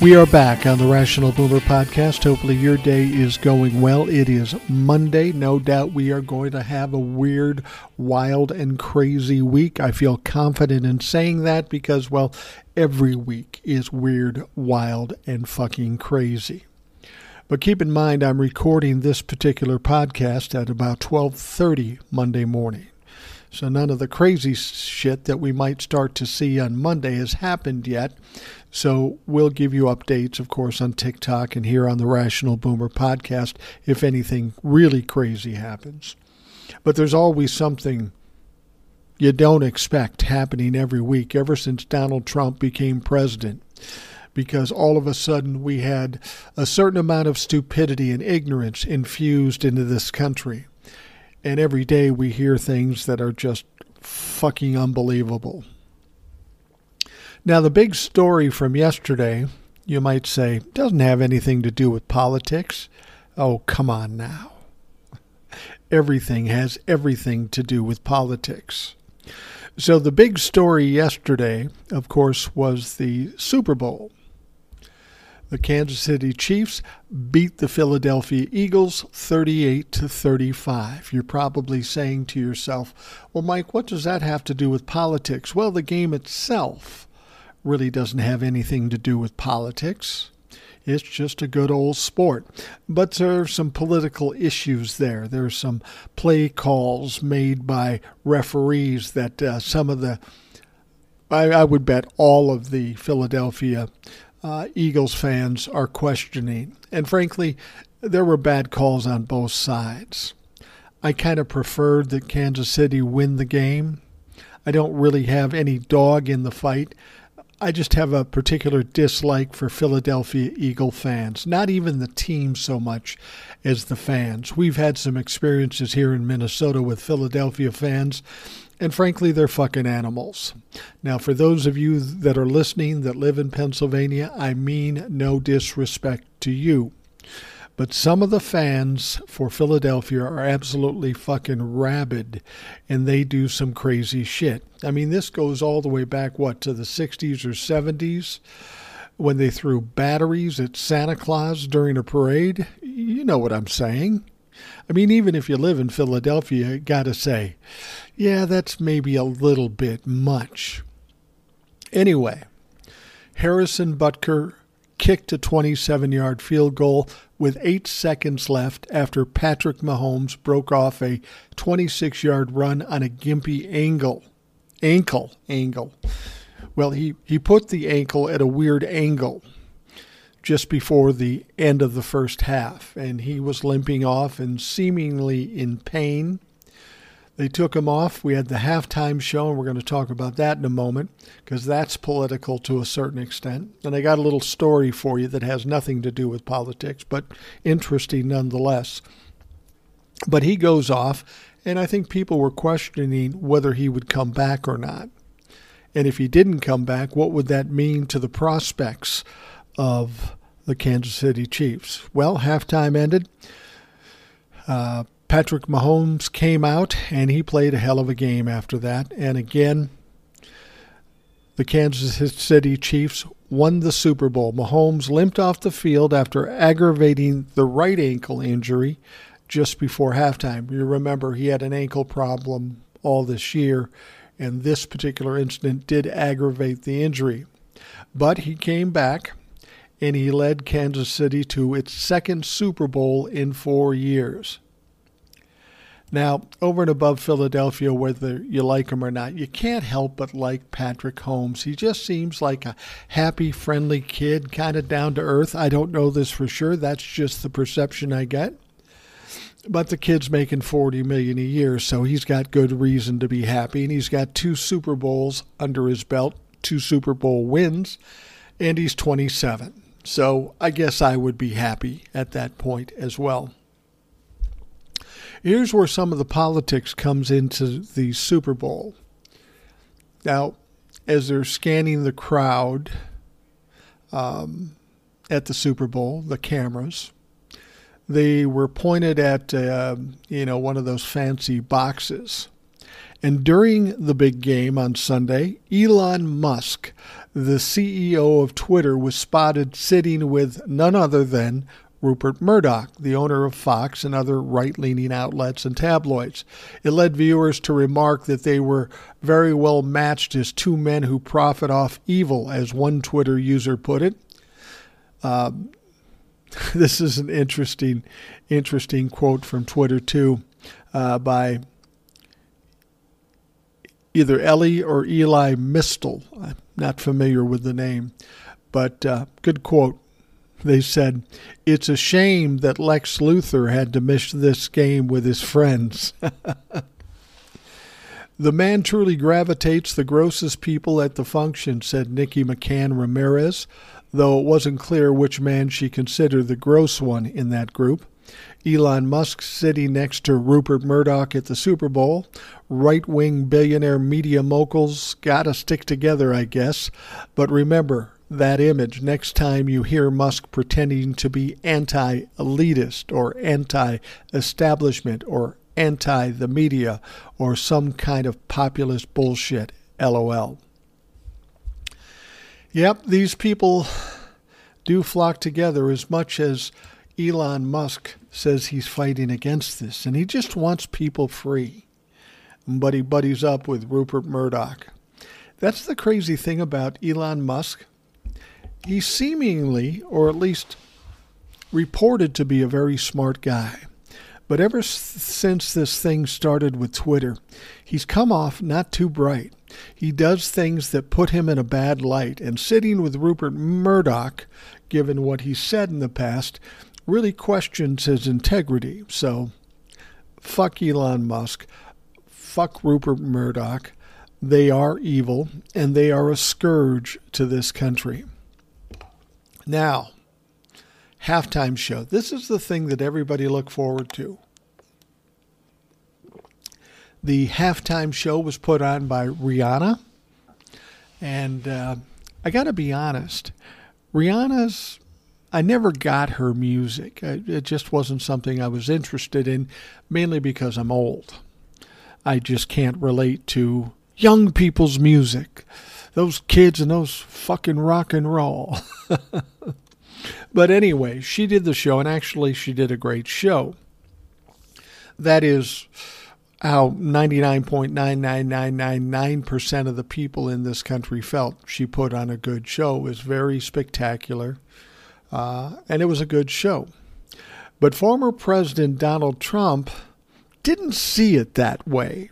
We are back on the Rational Boomer podcast. Hopefully, your day is going well. It is Monday. No doubt we are going to have a weird, wild, and crazy week. I feel confident in saying that because, well, every week is weird, wild, and fucking crazy. But keep in mind, I'm recording this particular podcast at about 12:30 Monday morning. So none of the crazy shit that we might start to see on Monday has happened yet. So we'll give you updates, of course, on TikTok and here on the Rational Boomer podcast if anything really crazy happens. But there's always something you don't expect happening every week ever since Donald Trump became president. Because all of a sudden we had a certain amount of stupidity and ignorance infused into this country. And every day we hear things that are just fucking unbelievable. Now, the big story from yesterday, you might say, doesn't have anything to do with politics. Oh, come on now. Everything has everything to do with politics. So, the big story yesterday, of course, was the Super Bowl. The Kansas City Chiefs beat the Philadelphia Eagles 38 to 35. You're probably saying to yourself, "Well, Mike, what does that have to do with politics?" Well, the game itself really doesn't have anything to do with politics. It's just a good old sport. But there are some political issues there. There are some play calls made by referees that uh, some of the, I, I, would bet all of the Philadelphia uh, Eagles fans are questioning. And frankly, there were bad calls on both sides. I kind of preferred that Kansas City win the game. I don't really have any dog in the fight. I just have a particular dislike for Philadelphia Eagle fans, not even the team so much as the fans. We've had some experiences here in Minnesota with Philadelphia fans, and frankly, they're fucking animals. Now, for those of you that are listening that live in Pennsylvania, I mean no disrespect to you. But some of the fans for Philadelphia are absolutely fucking rabid and they do some crazy shit. I mean, this goes all the way back, what, to the 60s or 70s when they threw batteries at Santa Claus during a parade. You know what I'm saying. I mean, even if you live in Philadelphia, you got to say, yeah, that's maybe a little bit much. Anyway, Harrison Butker kicked a 27 yard field goal with eight seconds left after Patrick Mahomes broke off a 26 yard run on a gimpy angle. Ankle angle. Well, he, he put the ankle at a weird angle just before the end of the first half, and he was limping off and seemingly in pain. They took him off. We had the halftime show, and we're going to talk about that in a moment because that's political to a certain extent. And I got a little story for you that has nothing to do with politics, but interesting nonetheless. But he goes off, and I think people were questioning whether he would come back or not. And if he didn't come back, what would that mean to the prospects of the Kansas City Chiefs? Well, halftime ended. Uh, Patrick Mahomes came out and he played a hell of a game after that. And again, the Kansas City Chiefs won the Super Bowl. Mahomes limped off the field after aggravating the right ankle injury just before halftime. You remember he had an ankle problem all this year, and this particular incident did aggravate the injury. But he came back and he led Kansas City to its second Super Bowl in four years. Now, over and above Philadelphia, whether you like him or not, you can't help but like Patrick Mahomes. He just seems like a happy, friendly kid, kind of down to earth. I don't know this for sure. That's just the perception I get. But the kid's making 40 million a year, so he's got good reason to be happy and he's got two Super Bowls under his belt, two Super Bowl wins, and he's 27. So, I guess I would be happy at that point as well. Here's where some of the politics comes into the Super Bowl. Now, as they're scanning the crowd um, at the Super Bowl, the cameras, they were pointed at uh, you know one of those fancy boxes. And during the big game on Sunday, Elon Musk, the CEO of Twitter, was spotted sitting with none other than Rupert Murdoch, the owner of Fox and other right leaning outlets and tabloids. It led viewers to remark that they were very well matched as two men who profit off evil, as one Twitter user put it. Um, this is an interesting, interesting quote from Twitter too, uh, by either Ellie or Eli Mystal. Not familiar with the name, but uh, good quote. They said, It's a shame that Lex Luthor had to miss this game with his friends. the man truly gravitates the grossest people at the function, said Nikki McCann Ramirez, though it wasn't clear which man she considered the gross one in that group. Elon Musk sitting next to Rupert Murdoch at the Super Bowl. Right wing billionaire media moguls gotta stick together, I guess. But remember that image next time you hear Musk pretending to be anti elitist or anti establishment or anti the media or some kind of populist bullshit. LOL. Yep, these people do flock together as much as Elon Musk says he's fighting against this, and he just wants people free. But he buddies up with Rupert Murdoch. That's the crazy thing about Elon Musk. He's seemingly, or at least reported to be a very smart guy. But ever since this thing started with Twitter, he's come off not too bright. He does things that put him in a bad light, and sitting with Rupert Murdoch, given what he said in the past, really questions his integrity. So, fuck Elon Musk, fuck Rupert Murdoch. They are evil, and they are a scourge to this country. Now, halftime show. This is the thing that everybody look forward to. The halftime show was put on by Rihanna, and uh, I got to be honest, Rihanna's I never got her music. It just wasn't something I was interested in, mainly because I'm old. I just can't relate to young people's music. Those kids and those fucking rock and roll. but anyway, she did the show, and actually, she did a great show. That is how 99.99999% of the people in this country felt. She put on a good show. It was very spectacular uh, and it was a good show. But former President Donald Trump didn't see it that way.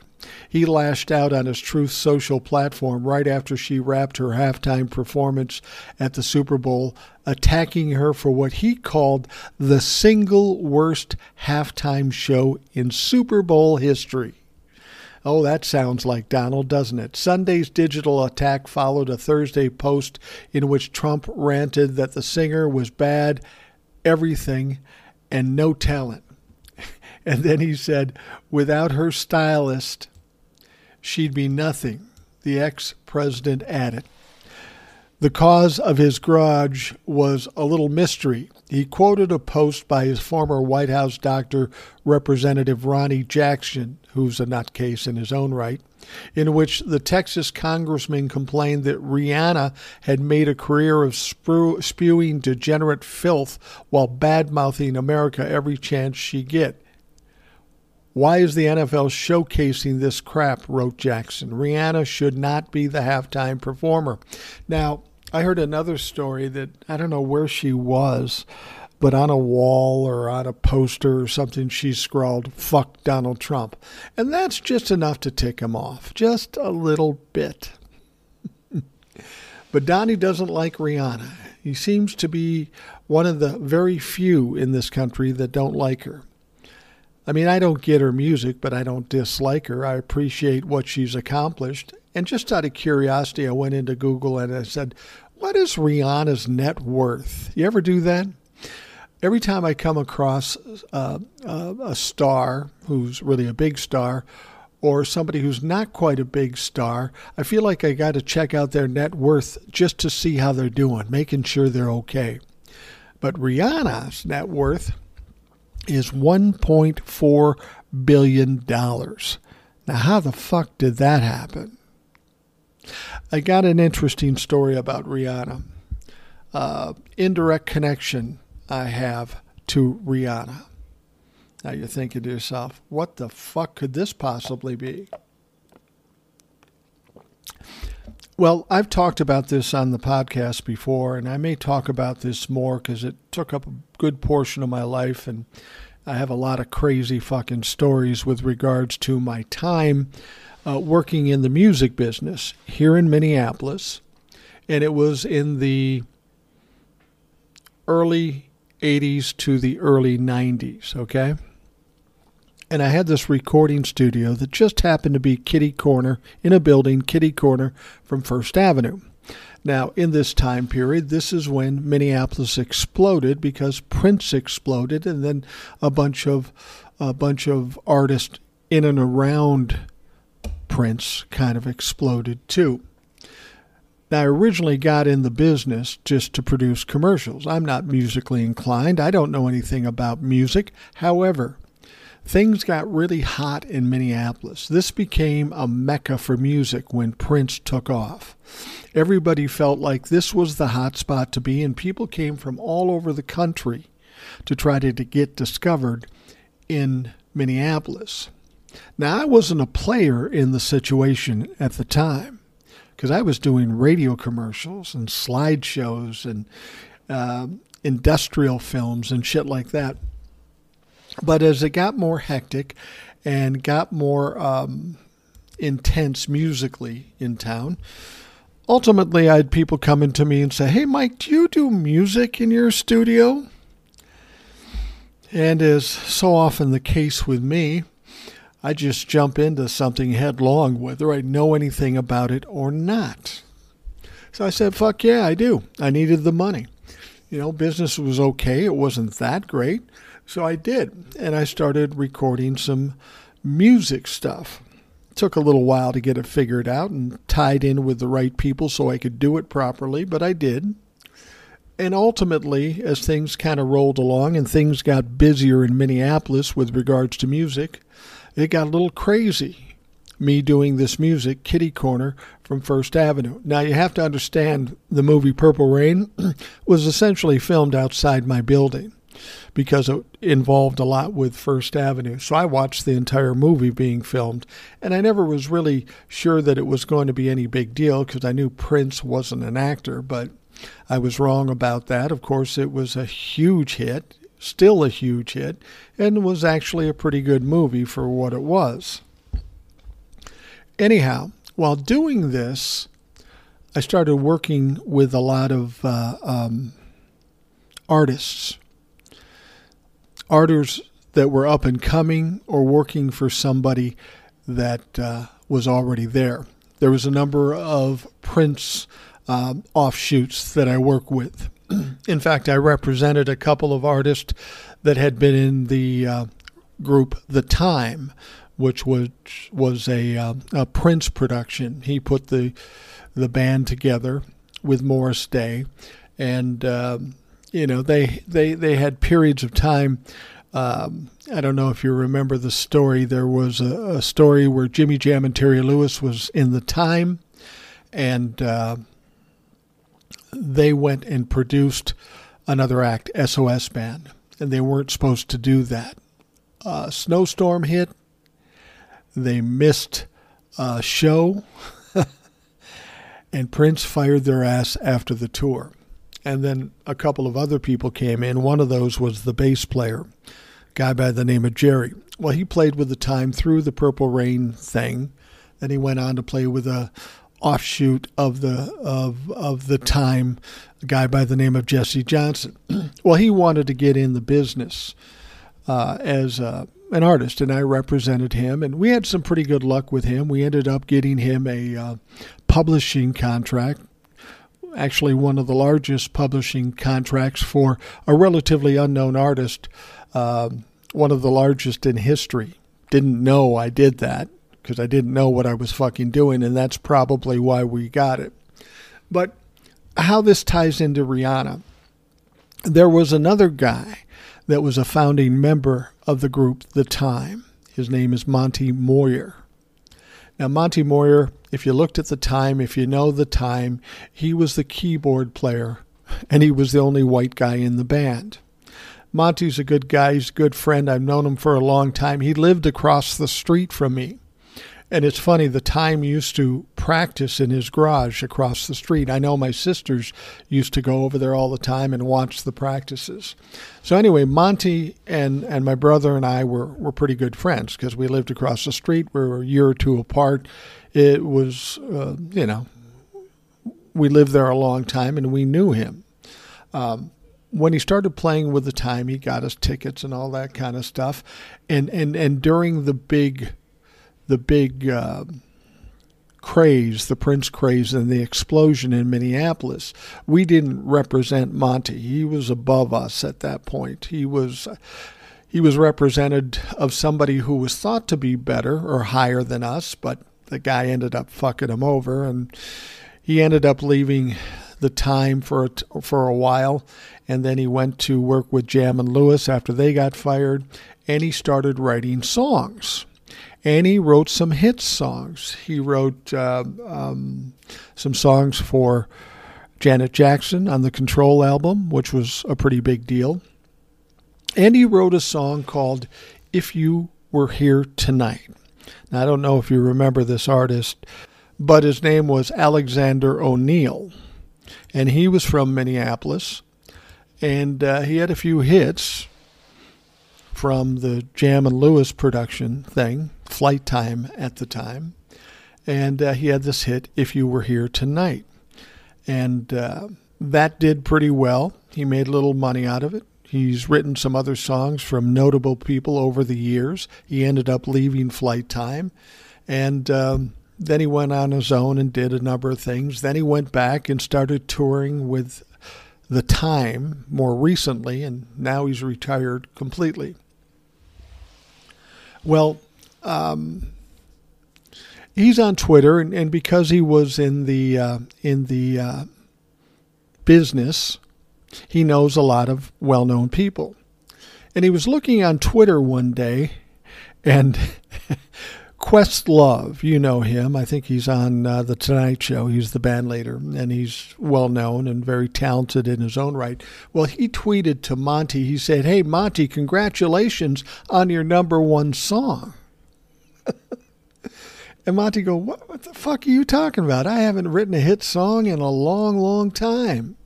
He lashed out on his Truth Social platform right after she wrapped her halftime performance at the Super Bowl, attacking her for what he called the single worst halftime show in Super Bowl history. Oh, that sounds like Donald, doesn't it? Sunday's digital attack followed a Thursday post in which Trump ranted that the singer was bad, everything, and no talent. And then he said, without her stylist, she'd be nothing, the ex president added. The cause of his grudge was a little mystery. He quoted a post by his former White House doctor, Representative Ronny Jackson, who's a nutcase in his own right, in which the Texas congressman complained that Rihanna had made a career of spewing degenerate filth while badmouthing America every chance she get. Why is the NFL showcasing this crap? wrote Jackson. Rihanna should not be the halftime performer. Now, I heard another story that I don't know where she was, but on a wall or on a poster or something, she scrawled, fuck Donald Trump. And that's just enough to tick him off, just a little bit. but Donnie doesn't like Rihanna. He seems to be one of the very few in this country that don't like her. I mean, I don't get her music, but I don't dislike her. I appreciate what she's accomplished. And just out of curiosity, I went into Google and I said, What is Rihanna's net worth? You ever do that? Every time I come across uh, uh, a star who's really a big star, or somebody who's not quite a big star, I feel like I got to check out their net worth just to see how they're doing, making sure they're okay. But Rihanna's net worth is $1.4 billion. Now, how the fuck did that happen? I got an interesting story about Rihanna. Uh, indirect connection I have to Rihanna. Now you're thinking to yourself, what the fuck could this possibly be? Well, I've talked about this on the podcast before, and I may talk about this more because it took up a good portion of my life, and I have a lot of crazy fucking stories with regards to my time uh, working in the music business here in Minneapolis. And it was in the early 80s to the early 90s, okay? And I had this recording studio that just happened to be kitty corner in a building, kitty corner from First Avenue. Now, in this time period, this is when Minneapolis exploded because Prince exploded, and then a bunch of a bunch of artists in and around Prince kind of exploded too. Now, I originally got in the business just to produce commercials. I'm not musically inclined. I don't know anything about music. However, things got really hot in Minneapolis. This became a mecca for music when Prince took off. Everybody felt like this was the hot spot to be, and people came from all over the country to try to, to get discovered in Minneapolis. Now, I wasn't a player in the situation at the time because I was doing radio commercials and slideshows and uh, industrial films and shit like that. But as it got more hectic and got more um, intense musically in town, ultimately I had people coming to me and say, Hey, Mike, do you do music in your studio? And as so often the case with me, I just jump into something headlong, whether I know anything about it or not. So I said, fuck yeah, I do. I needed the money. You know, business was okay. It wasn't that great. So I did. And I started recording some music stuff. It took a little while to get it figured out and tied in with the right people so I could do it properly, but I did. And ultimately, as things kind of rolled along and things got busier in Minneapolis with regards to music, it got a little crazy. Me doing this music, Kitty Corner from First Avenue. Now, you have to understand the movie Purple Rain was essentially filmed outside my building because it involved a lot with First Avenue. So I watched the entire movie being filmed, and I never was really sure that it was going to be any big deal because I knew Prince wasn't an actor, but I was wrong about that. Of course, it was a huge hit, still a huge hit, and was actually a pretty good movie for what it was. Anyhow, while doing this, I started working with a lot of uh, um, artists artists that were up and coming or working for somebody that uh, was already there. There was a number of Prince uh, offshoots that I work with. In fact, I represented a couple of artists that had been in the uh, group The Time, which was was a, uh, a Prince production. He put the the band together with Morris Day, and um, you know, they they they had periods of time. Um, I don't know if you remember the story. There was a, a, story where Jimmy Jam and Terry Lewis was in the time, and uh, they went and produced another act, SOS Band, and they weren't supposed to do that. Uh, snowstorm hit. They missed a show, and Prince fired their ass after the tour and then a couple of other people came in. One of those was the bass player, guy by the name of Jerry. Well, he played with the time through the Purple Rain thing. Then he went on to play with a offshoot of the of of the time, a guy by the name of Jesse Johnson. well, he wanted to get in the business uh, as a, an artist, and I represented him, and we had some pretty good luck with him. We ended up getting him a uh, publishing contract actually one of the largest publishing contracts for a relatively unknown artist, uh, one of the largest in history. Didn't know I did that because I didn't know what I was fucking doing, and that's probably why we got it. But how this ties into Rihanna, there was another guy that was a founding member of the group The Time. His name is Monte Moir. Now, Monte Moir, if you looked at the time, if you know the time, he was the keyboard player and he was the only white guy in the band. Monte's a good guy. He's a good friend. I've known him for a long time. He lived across the street from me. And it's funny, the time used to practice in his garage across the street. I know my sisters used to go over there all the time and watch the practices. So anyway, Monte and, and my brother and I were, were pretty good friends because we lived across the street. We were a year or two apart. It was, uh, you know, we lived there a long time and we knew him. Um, when he started playing with the time, he got us tickets and all that kind of stuff. And, and, and during the big the big uh, craze, the Prince craze, and the explosion in Minneapolis. We didn't represent Monte. He was above us at that point. He was. He was represented of somebody who was thought to be better or higher than us, but the guy ended up fucking him over, and he ended up leaving the time for a, for a while, and then he went to work with Jam and Lewis after they got fired, and he started writing songs and he wrote some hit songs. He wrote uh, um, some songs for Janet Jackson on the Control album, which was a pretty big deal. And he wrote a song called If You Were Here Tonight. Now, I don't know if you remember this artist, but his name was Alexander O'Neal. And he was from Minneapolis. And uh, he had a few hits from the Jam and Lewis production thing, Flyte Tyme at the time. And uh, he had this hit, If You Were Here Tonight. And uh, that did pretty well. He made a little money out of it. He's written some other songs from notable people over the years. He ended up leaving Flyte Tyme. And um, then he went on his own and did a number of things. Then he went back and started touring with The Time more recently, and now he's retired completely. Well, um, he's on Twitter, and, and, because he was in the uh, in the uh, business, he knows a lot of well-known people. And he was looking on Twitter one day, and Questlove, you know him. I think he's on uh, the Tonight Show. He's the band leader, and he's well known and very talented in his own right. Well, he tweeted to Monte. He said, "Hey, Monte, congratulations on your number one song." And Monte go, what, "What the fuck are you talking about? I haven't written a hit song in a long, long time."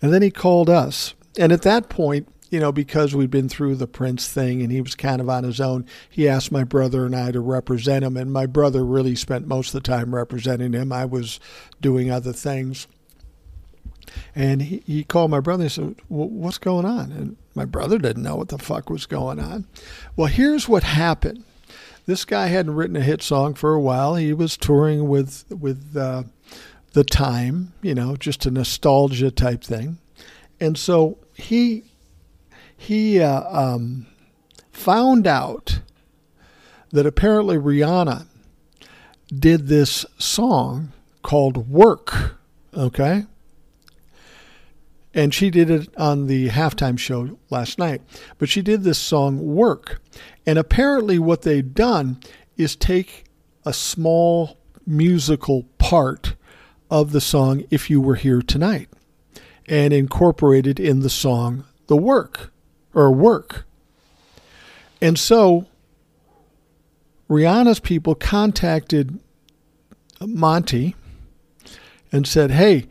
And then he called us, and at that point, you know, because we'd been through the Prince thing and he was kind of on his own, he asked my brother and I to represent him. And my brother really spent most of the time representing him. I was doing other things. And he, he called my brother and said, What's going on? And my brother didn't know what the fuck was going on. Well, here's what happened. This guy hadn't written a hit song for a while. He was touring with, with uh, the time, you know, just a nostalgia type thing. And so he he uh, um, found out that apparently Rihanna did this song called Work, okay? And she did it on the halftime show last night. But she did this song Work. And apparently, what they've done is take a small musical part of the song If You Were Here Tonight and incorporated in the song The Work or work. And so Rihanna's people contacted Monte and said, "Hey,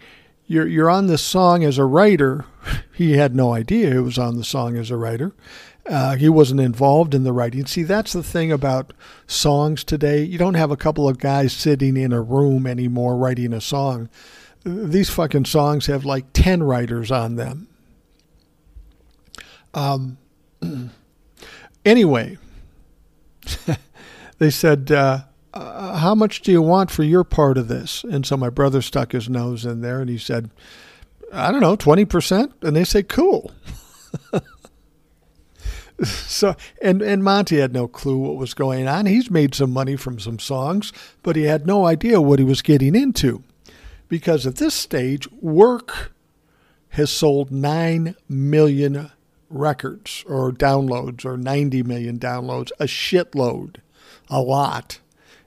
you're you're on this song as a writer." He had no idea he was on the song as a writer. Uh, he wasn't involved in the writing. See, that's the thing about songs today. You don't have a couple of guys sitting in a room anymore writing a song. These fucking songs have like 10 writers on them. Um, anyway, they said, uh, uh, how much do you want for your part of this? And so my brother stuck his nose in there and he said, I don't know, 20%. And they say, cool. so and and Monte had no clue what was going on. He's made some money from some songs, but he had no idea what he was getting into. Because at this stage, work has sold 9 million records or downloads or 90 million downloads, a shitload, a lot.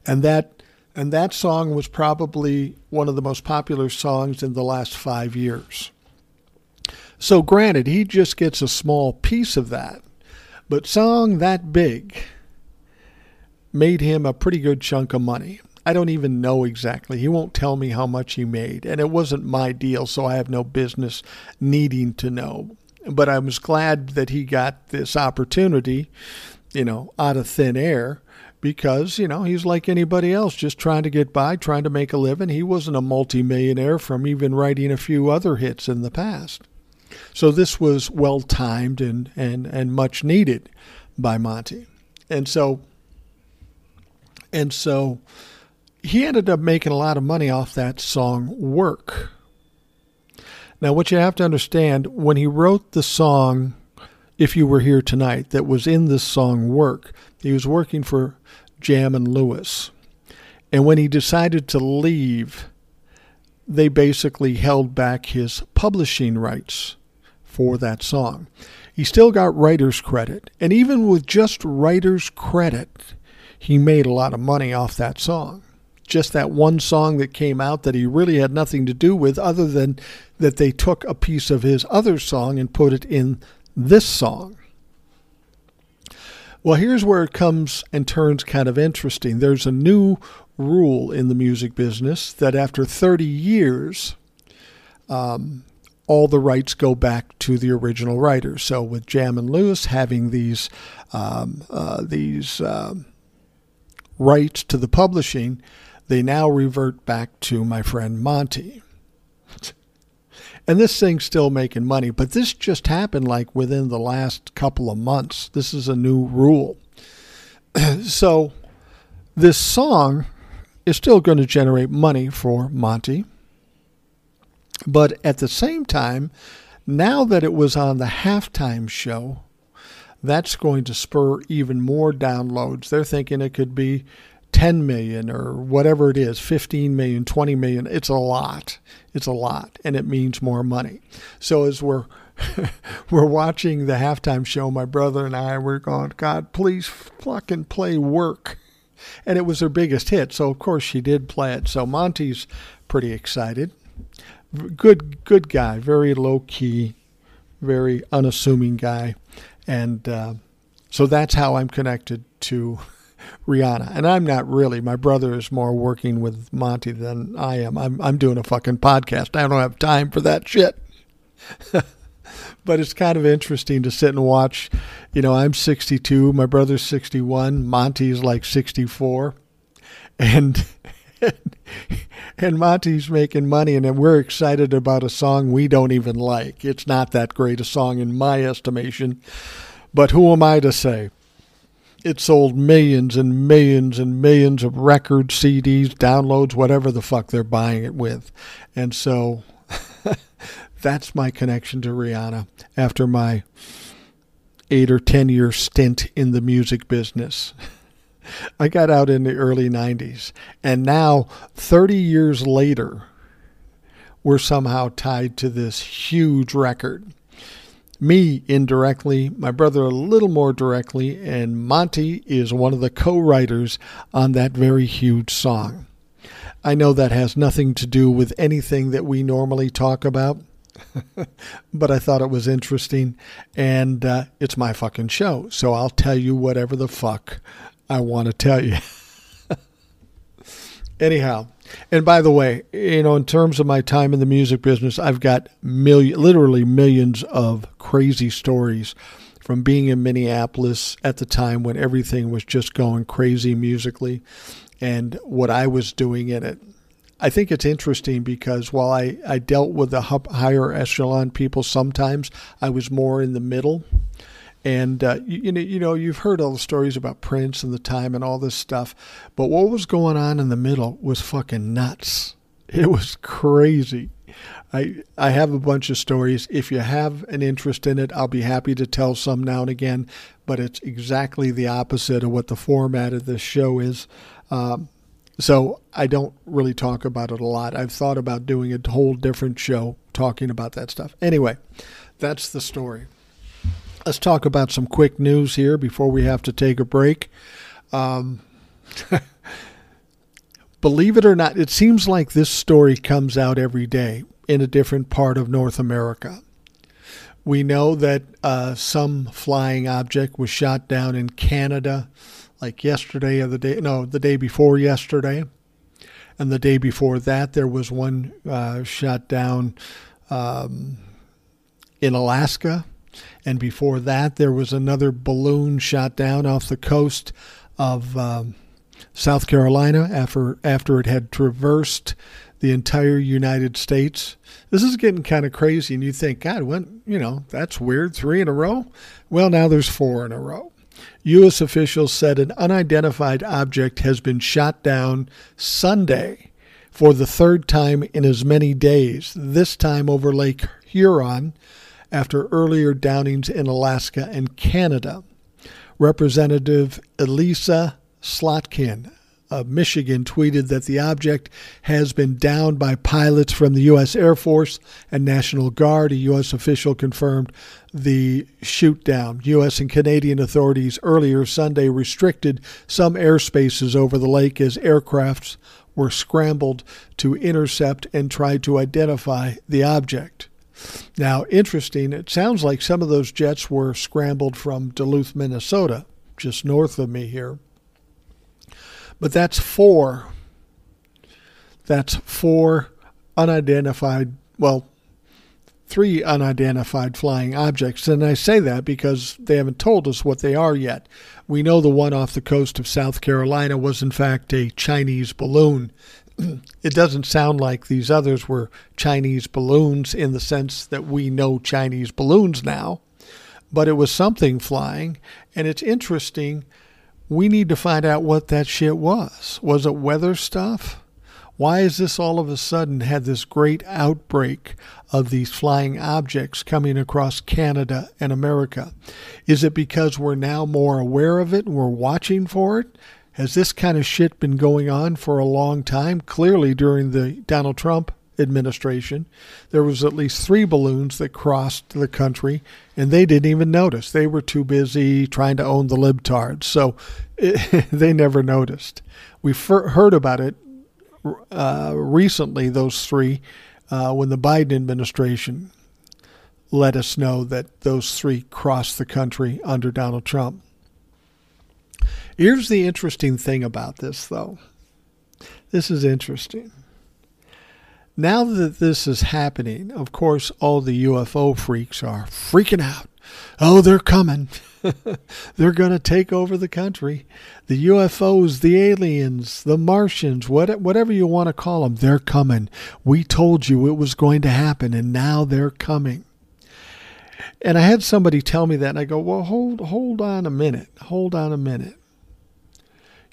And that and that song was probably one of the most popular songs in the last 5 years. So granted, he just gets a small piece of that. But song that big made him a pretty good chunk of money. I don't even know exactly. He won't tell me how much he made, and it wasn't my deal, so I have no business needing to know. But I was glad that he got this opportunity, you know, out of thin air because, you know, he's like anybody else, just trying to get by, trying to make a living. He wasn't a multimillionaire from even writing a few other hits in the past. So this was well timed and, and, and much needed by Monte. And so and so he ended up making a lot of money off that song Work. Now what you have to understand when he wrote the song If You Were Here Tonight that was in this song Work, he was working for Jam and Lewis. And when he decided to leave, they basically held back his publishing rights for that song. He still got writer's credit. And even with just writer's credit, he made a lot of money off that song. Just that one song that came out that he really had nothing to do with, other than that they took a piece of his other song and put it in this song. Well, here's where it comes and turns kind of interesting. There's a new rule in the music business that after 30 years, um, all the rights go back to the original writer. So with Jam and Lewis having these um, uh, these um, rights to the publishing, they now revert back to my friend Monte. And this thing's still making money, but this just happened like within the last couple of months. This is a new rule. so this song is still going to generate money for Monte but at the same time, now that it was on the halftime show, that's going to spur even more downloads. They're thinking it could be 10 million or whatever it is 15 million, 20 million. It's a lot. It's a lot, and it means more money. So as we're we're watching the halftime show, my brother and I were going, God, please fucking play work. And it was her biggest hit. So, of course, she did play it. So, Monte's pretty excited good good guy, very low key, very unassuming guy, and uh, so that's how I'm connected to Rihanna. And I'm not really. My brother is more working with Monte than I am. I'm I'm doing a fucking podcast. I don't have time for that shit. but it's kind of interesting to sit and watch. You know, I'm 62, my brother's 61, Monte's like 64, and and Monte's making money, and we're excited about a song we don't even like. It's not that great a song in my estimation, but who am I to say? It sold millions and millions and millions of records, CDs, downloads, whatever the fuck they're buying it with. And so that's my connection to Rihanna after my eight or ten year stint in the music business. I got out in the early 90s. And now, 30 years later, we're somehow tied to this huge record. Me indirectly, my brother a little more directly, and Monte is one of the co writers on that very huge song. I know that has nothing to do with anything that we normally talk about, but I thought it was interesting, and uh, it's my fucking show, so I'll tell you whatever the fuck I want to tell you. Anyhow, and by the way, you know, in terms of my time in the music business, I've got million, literally millions of crazy stories from being in Minneapolis at the time when everything was just going crazy musically and what I was doing in it. I think it's interesting because while I, I dealt with the higher echelon people sometimes, I was more in the middle And uh, you, you know, you know, you've heard all the stories about Prince and the time and all this stuff, but what was going on in the middle was fucking nuts. It was crazy. I I have a bunch of stories. If you have an interest in it, I'll be happy to tell some now and again. But it's exactly the opposite of what the format of this show is. Um, so I don't really talk about it a lot. I've thought about doing a whole different show talking about that stuff. Anyway, that's the story. Let's talk about some quick news here before we have to take a break. Um, believe it or not, it seems like this story comes out every day in a different part of North America. We know that uh, some flying object was shot down in Canada like yesterday or the day, no, the day before yesterday. And the day before that, there was one uh, shot down um, in Alaska. And before that, there was another balloon shot down off the coast of um, South Carolina after, after it had traversed the entire United States. This is getting kind of crazy, and you think, God, when, you know, that's weird. Three in a row? Well, now there's four in a row. U.S. officials said an unidentified object has been shot down Sunday for the third time in as many days, this time over Lake Huron after earlier downings in Alaska and Canada. Representative Elissa Slotkin of Michigan tweeted that the object has been downed by pilots from the U.S. Air Force and National Guard. A U.S. official confirmed the shoot down. U.S. and Canadian authorities earlier Sunday restricted some airspaces over the lake as aircrafts were scrambled to intercept and try to identify the object. Now, interesting, it sounds like some of those jets were scrambled from Duluth, Minnesota, just north of me here. But that's four. That's four unidentified, well, three unidentified flying objects. And I say that because they haven't told us what they are yet. We know the one off the coast of South Carolina was, in fact, a Chinese balloon. It doesn't sound like these others were Chinese balloons in the sense that we know Chinese balloons now, but it was something flying. And it's interesting we need to find out what that shit was. Was it weather stuff? Why is this all of a sudden had this great outbreak of these flying objects coming across Canada and America? Is it because we're now more aware of it and we're watching for it? Has this kind of shit been going on for a long time? Clearly, during the Donald Trump administration, there was at least three balloons that crossed the country, and they didn't even notice. They were too busy trying to own the libtards, so it, they never noticed. We heard about it uh, recently, those three, uh, when the Biden administration let us know that those three crossed the country under Donald Trump. Here's the interesting thing about this, though. This is interesting. Now that this is happening, of course, all the UFO freaks are freaking out. Oh, they're coming. they're going to take over the country. The UFOs, the aliens, the Martians, what, whatever you want to call them, they're coming. We told you it was going to happen, and now they're coming. And I had somebody tell me that, and I go, well, hold, hold on a minute. Hold on a minute.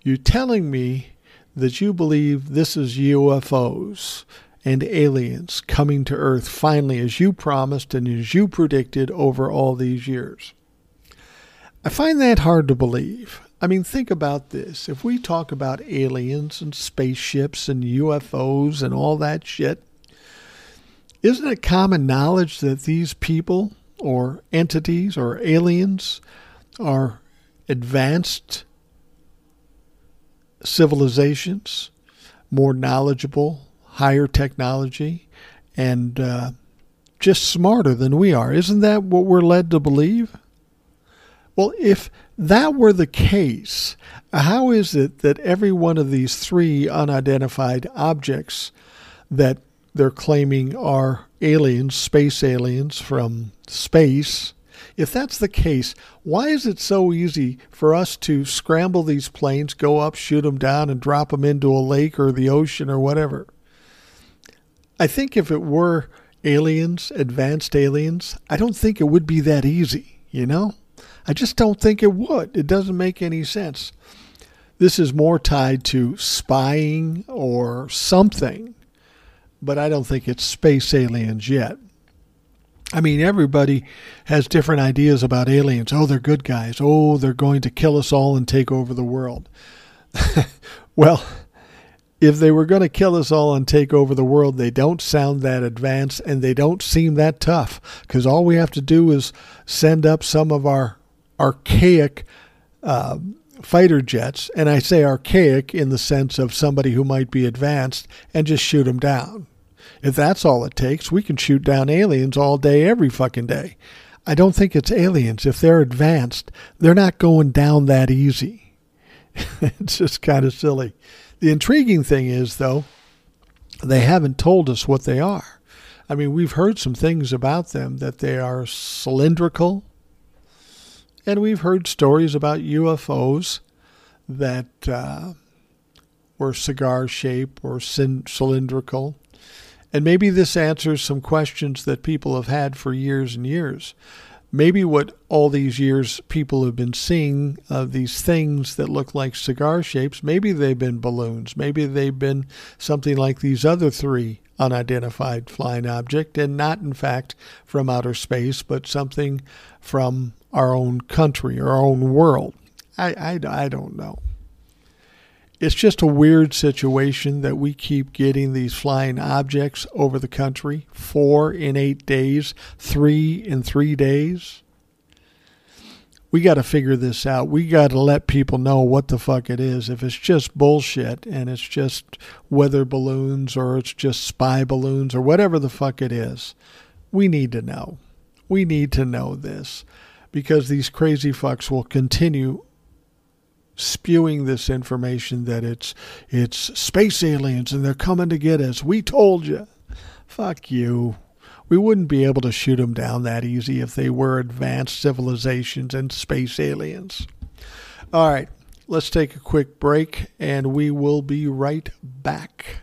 You're telling me that you believe this is UFOs and aliens coming to Earth finally, as you promised and as you predicted over all these years. I find that hard to believe. I mean, think about this. If we talk about aliens and spaceships and UFOs and all that shit, isn't it common knowledge that these people or entities or aliens are advanced civilizations, more knowledgeable, higher technology, and uh, just smarter than we are. Isn't that what we're led to believe? Well, if that were the case, how is it that every one of these three unidentified objects that they're claiming are aliens, space aliens from space, if that's the case, why is it so easy for us to scramble these planes, go up, shoot them down, and drop them into a lake or the ocean or whatever? I think if it were aliens, advanced aliens, I don't think it would be that easy, you know? I just don't think it would. It doesn't make any sense. This is more tied to spying or something, but I don't think it's space aliens yet. I mean, everybody has different ideas about aliens. Oh, they're good guys. Oh, they're going to kill us all and take over the world. well, if they were going to kill us all and take over the world, they don't sound that advanced and they don't seem that tough because all we have to do is send up some of our archaic uh, fighter jets, and I say archaic in the sense of somebody who might be advanced, and just shoot them down. If that's all it takes, we can shoot down aliens all day, every fucking day. I don't think it's aliens. If they're advanced, they're not going down that easy. it's just kind of silly. The intriguing thing is, though, they haven't told us what they are. I mean, we've heard some things about them that they are cylindrical, and we've heard stories about UFOs that uh, were cigar shaped or cylindrical. And maybe this answers some questions that people have had for years and years. Maybe what all these years people have been seeing uh, these things that look like cigar shapes maybe they've been balloons. Maybe they've been something like these other three unidentified flying object and not in fact from outer space but something from our own country our own world. I, I, I don't know it's just a weird situation that we keep getting these flying objects over the country four in eight days, three in three days. We got to figure this out. We got to let people know what the fuck it is. If it's just bullshit and it's just weather balloons or it's just spy balloons or whatever the fuck it is, we need to know. We need to know this because these crazy fucks will continue spewing this information that it's it's space aliens and they're coming to get us. We told you. Fuck you. We wouldn't be able to shoot them down that easy if they were advanced civilizations and space aliens. All right, let's take a quick break and we will be right back.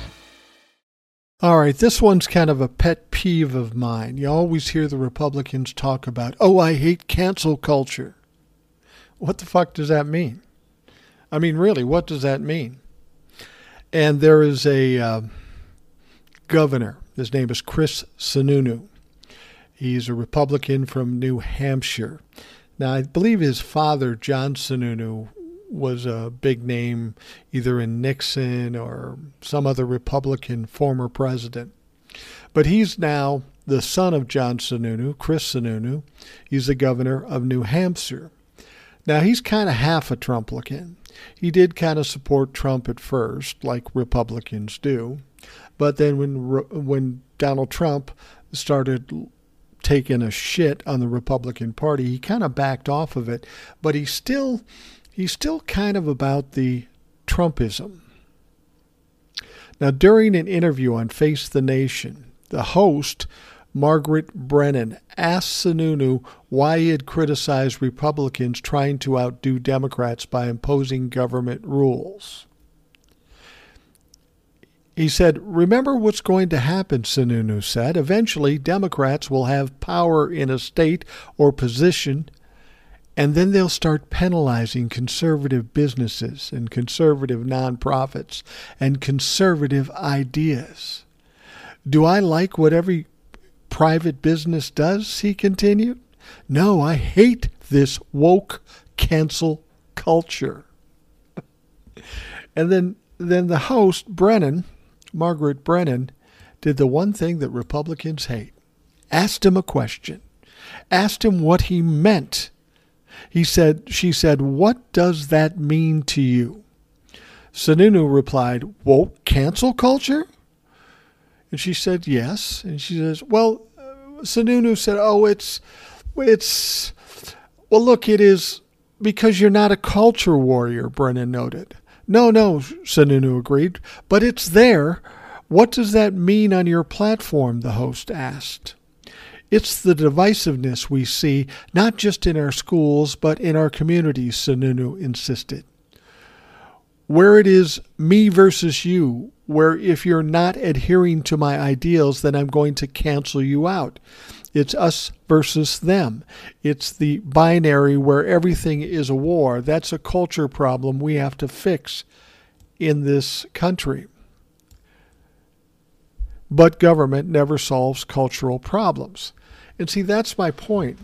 All right, this one's kind of a pet peeve of mine. You always hear the Republicans talk about, oh, I hate cancel culture. What the fuck does that mean? I mean, really, what does that mean? And there is a uh, governor. His name is Chris Sununu. He's a Republican from New Hampshire. Now, I believe his father, John Sununu, was a big name either in Nixon or some other Republican former president. But he's now the son of John Sununu, Chris Sununu. He's the governor of New Hampshire. Now, he's kind of half a Trumplican. He did kind of support Trump at first, like Republicans do. But then when, when Donald Trump started taking a shit on the Republican Party, he kind of backed off of it. But he still he's still kind of about the Trumpism. Now, during an interview on Face the Nation, the host, Margaret Brennan, asked Sununu why he had criticized Republicans trying to outdo Democrats by imposing government rules. He said, Remember what's going to happen, Sununu said. Eventually, Democrats will have power in a state or position and then they'll start penalizing conservative businesses and conservative nonprofits and conservative ideas. Do I like what every private business does? He continued. No, I hate this woke cancel culture. and then then the host, Brennan, Margaret Brennan, did the one thing that Republicans hate. Asked him a question. Asked him what he meant he said, she said, What does that mean to you? Sununu replied, Woke cancel culture? And she said, Yes. And she says, Well, Sununu said, Oh, it's, it's, well, look, it is because you're not a culture warrior, Brennan noted. No, no, Sununu agreed, but it's there. What does that mean on your platform? the host asked. It's the divisiveness we see not just in our schools, but in our communities, Sununu insisted. Where it is me versus you, where if you're not adhering to my ideals, then I'm going to cancel you out. It's us versus them. It's the binary where everything is a war. That's a culture problem we have to fix in this country. But government never solves cultural problems. And see, that's my point.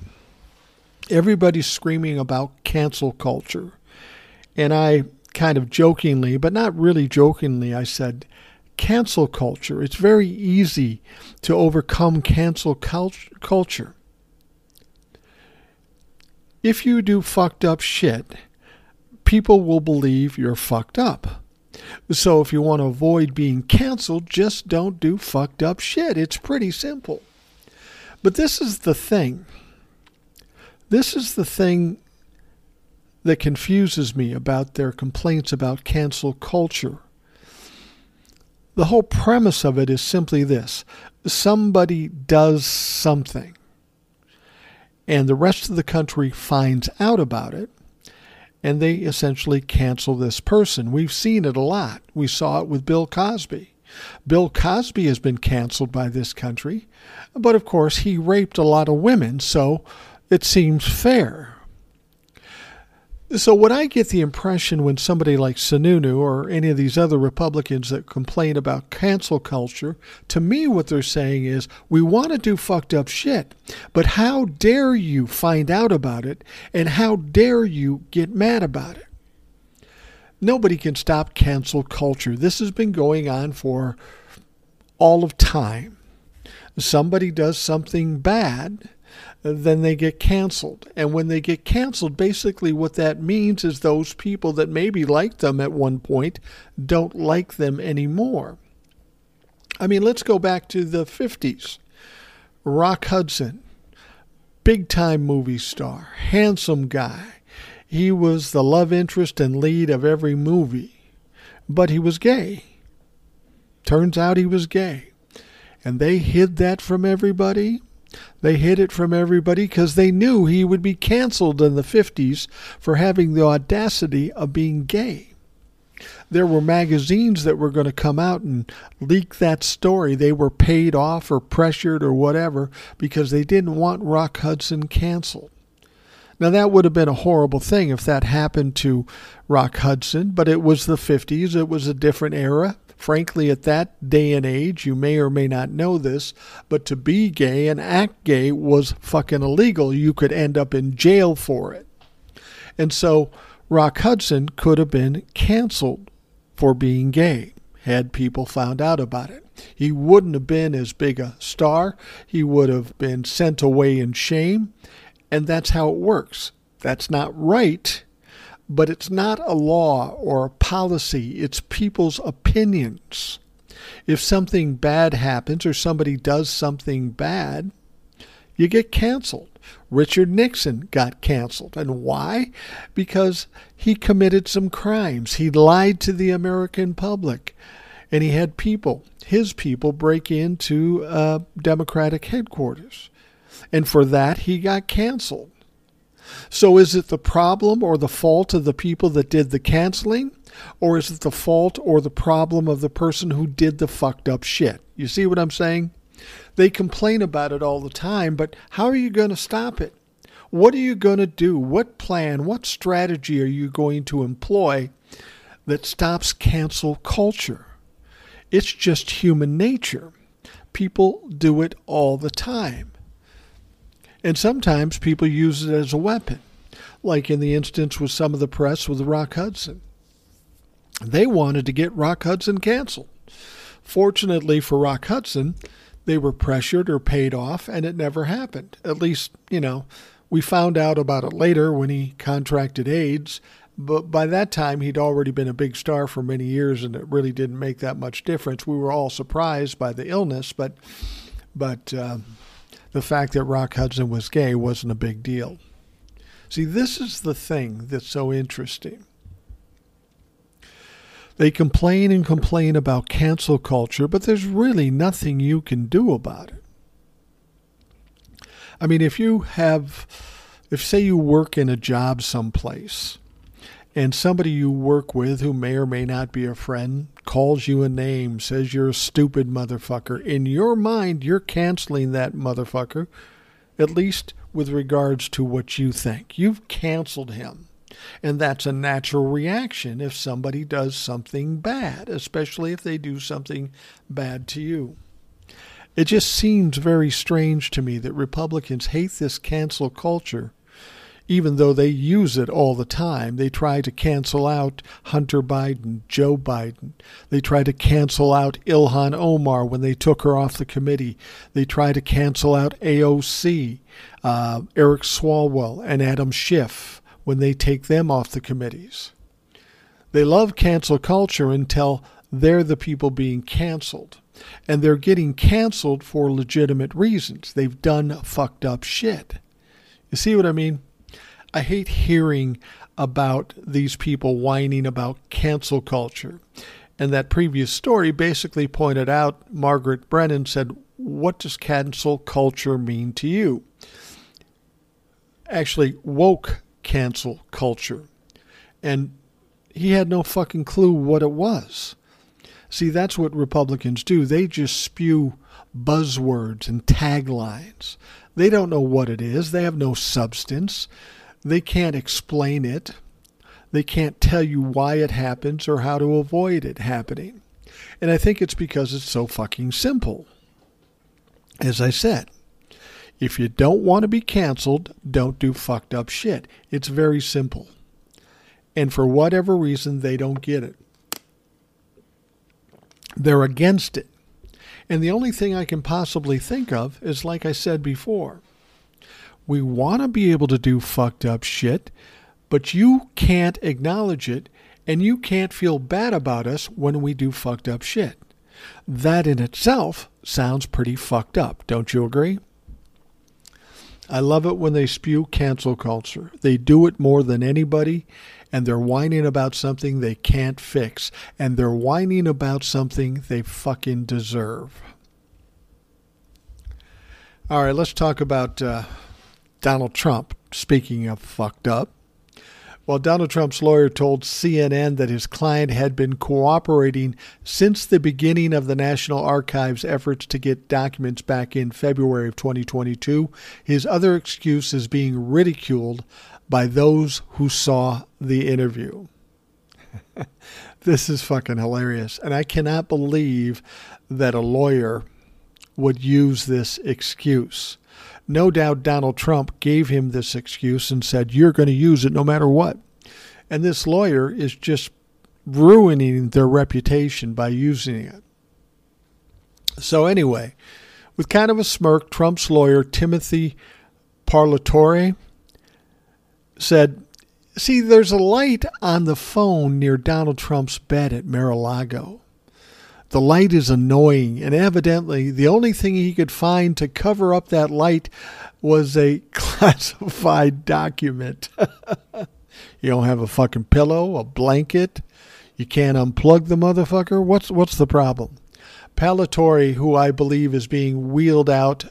Everybody's screaming about cancel culture. And I kind of jokingly, but not really jokingly, I said, cancel culture. It's very easy to overcome cancel culture. If you do fucked up shit, people will believe you're fucked up. So if you want to avoid being canceled, just don't do fucked up shit. It's pretty simple. But this is the thing. This is the thing that confuses me about their complaints about cancel culture. The whole premise of it is simply this somebody does something, and the rest of the country finds out about it, and they essentially cancel this person. We've seen it a lot. We saw it with Bill Cosby. Bill Cosby has been canceled by this country, but of course he raped a lot of women, so it seems fair. So, what I get the impression when somebody like Sununu or any of these other Republicans that complain about cancel culture, to me, what they're saying is we want to do fucked up shit, but how dare you find out about it and how dare you get mad about it? Nobody can stop cancel culture. This has been going on for all of time. Somebody does something bad, uh, then they get canceled. And when they get canceled, basically what that means is those people that maybe liked them at one point don't like them anymore. I mean, let's go back to the 50s. Rock Hudson, big time movie star, handsome guy he was the love interest and lead of every movie, but he was gay. Turns out he was gay. And they hid that from everybody. They hid it from everybody because they knew he would be canceled in the 50s for having the audacity of being gay. There were magazines that were going to come out and leak that story. They were paid off or pressured or whatever because they didn't want Rock Hudson canceled. Now, that would have been a horrible thing if that happened to Rock Hudson, but it was the 50s. It was a different era. Frankly, at that day and age, you may or may not know this, but to be gay and act gay was fucking illegal. You could end up in jail for it. And so Rock Hudson could have been canceled for being gay had people found out about it. He wouldn't have been as big a star. He would have been sent away in shame. And that's how it works. That's not right, but it's not a law or a policy, it's people's opinions. If something bad happens or somebody does something bad, you get canceled. Richard Nixon got canceled. And why? Because he committed some crimes. He lied to the American public. And he had people, his people, break into uh, Democratic headquarters and for that he got canceled. So is it the problem or the fault of the people that did the canceling? Or is it the fault or the problem of the person who did the fucked up shit? You see what I'm saying? They complain about it all the time, but how are you going to stop it? What are you going to do? What plan, what strategy are you going to employ that stops cancel culture? It's just human nature. People do it all the time. And sometimes people use it as a weapon, like in the instance with some of the press with Rock Hudson. They wanted to get Rock Hudson canceled. Fortunately for Rock Hudson, they were pressured or paid off, and it never happened. At least, you know, we found out about it later when he contracted AIDS, but by that time he'd already been a big star for many years, and it really didn't make that much difference. We were all surprised by the illness, but but um, the fact that Rock Hudson was gay wasn't a big deal. See, this is the thing that's so interesting. They complain and complain about cancel culture, but there's really nothing you can do about it. I mean, if you have, if say you work in a job someplace and somebody you work with who may or may not be a friend calls you a name, says you're a stupid motherfucker, in your mind, you're canceling that motherfucker, at least with regards to what you think. You've canceled him. And that's a natural reaction if somebody does something bad, especially if they do something bad to you. It just seems very strange to me that Republicans hate this cancel culture, even though they use it all the time. They try to cancel out Hunter Biden, Joe Biden. They try to cancel out Ilhan Omar when they took her off the committee. They try to cancel out AOC, uh, Eric Swalwell, and Adam Schiff when they take them off the committees. They love cancel culture until they're the people being canceled. And they're getting canceled for legitimate reasons. They've done fucked up shit. You see what I mean? I hate hearing about these people whining about cancel culture. And that previous story basically pointed out Margaret Brennan said, What does cancel culture mean to you? Actually, woke cancel culture. And he had no fucking clue what it was. See, that's what Republicans do. They just spew buzzwords and taglines. They don't know what it is, they have no substance. They can't explain it. They can't tell you why it happens or how to avoid it happening. And I think it's because it's so fucking simple. As I said, if you don't want to be canceled, don't do fucked up shit. It's very simple. And for whatever reason, they don't get it. They're against it. And the only thing I can possibly think of is like I said before we want to be able to do fucked up shit, but you can't acknowledge it and you can't feel bad about us when we do fucked up shit. That in itself sounds pretty fucked up, don't you agree? I love it when they spew cancel culture. They do it more than anybody, and they're whining about something they can't fix, and they're whining about something they fucking deserve. All right, let's talk about uh, Donald Trump. Speaking of fucked up. Well, Donald Trump's lawyer told CNN that his client had been cooperating since the beginning of the National Archives' efforts to get documents back in February of 2022. His other excuse is being ridiculed by those who saw the interview. this is fucking hilarious. And I cannot believe that a lawyer would use this excuse. No doubt Donald Trump gave him this excuse and said, You're going to use it no matter what. And this lawyer is just ruining their reputation by using it. So, anyway, with kind of a smirk, Trump's lawyer, Timothy Parlatore, said, See, there's a light on the phone near Donald Trump's bed at Mar a Lago. The light is annoying, and evidently the only thing he could find to cover up that light was a classified document. you don't have a fucking pillow, a blanket. You can't unplug the motherfucker. What's what's the problem? Parlatore, who I believe is being wheeled out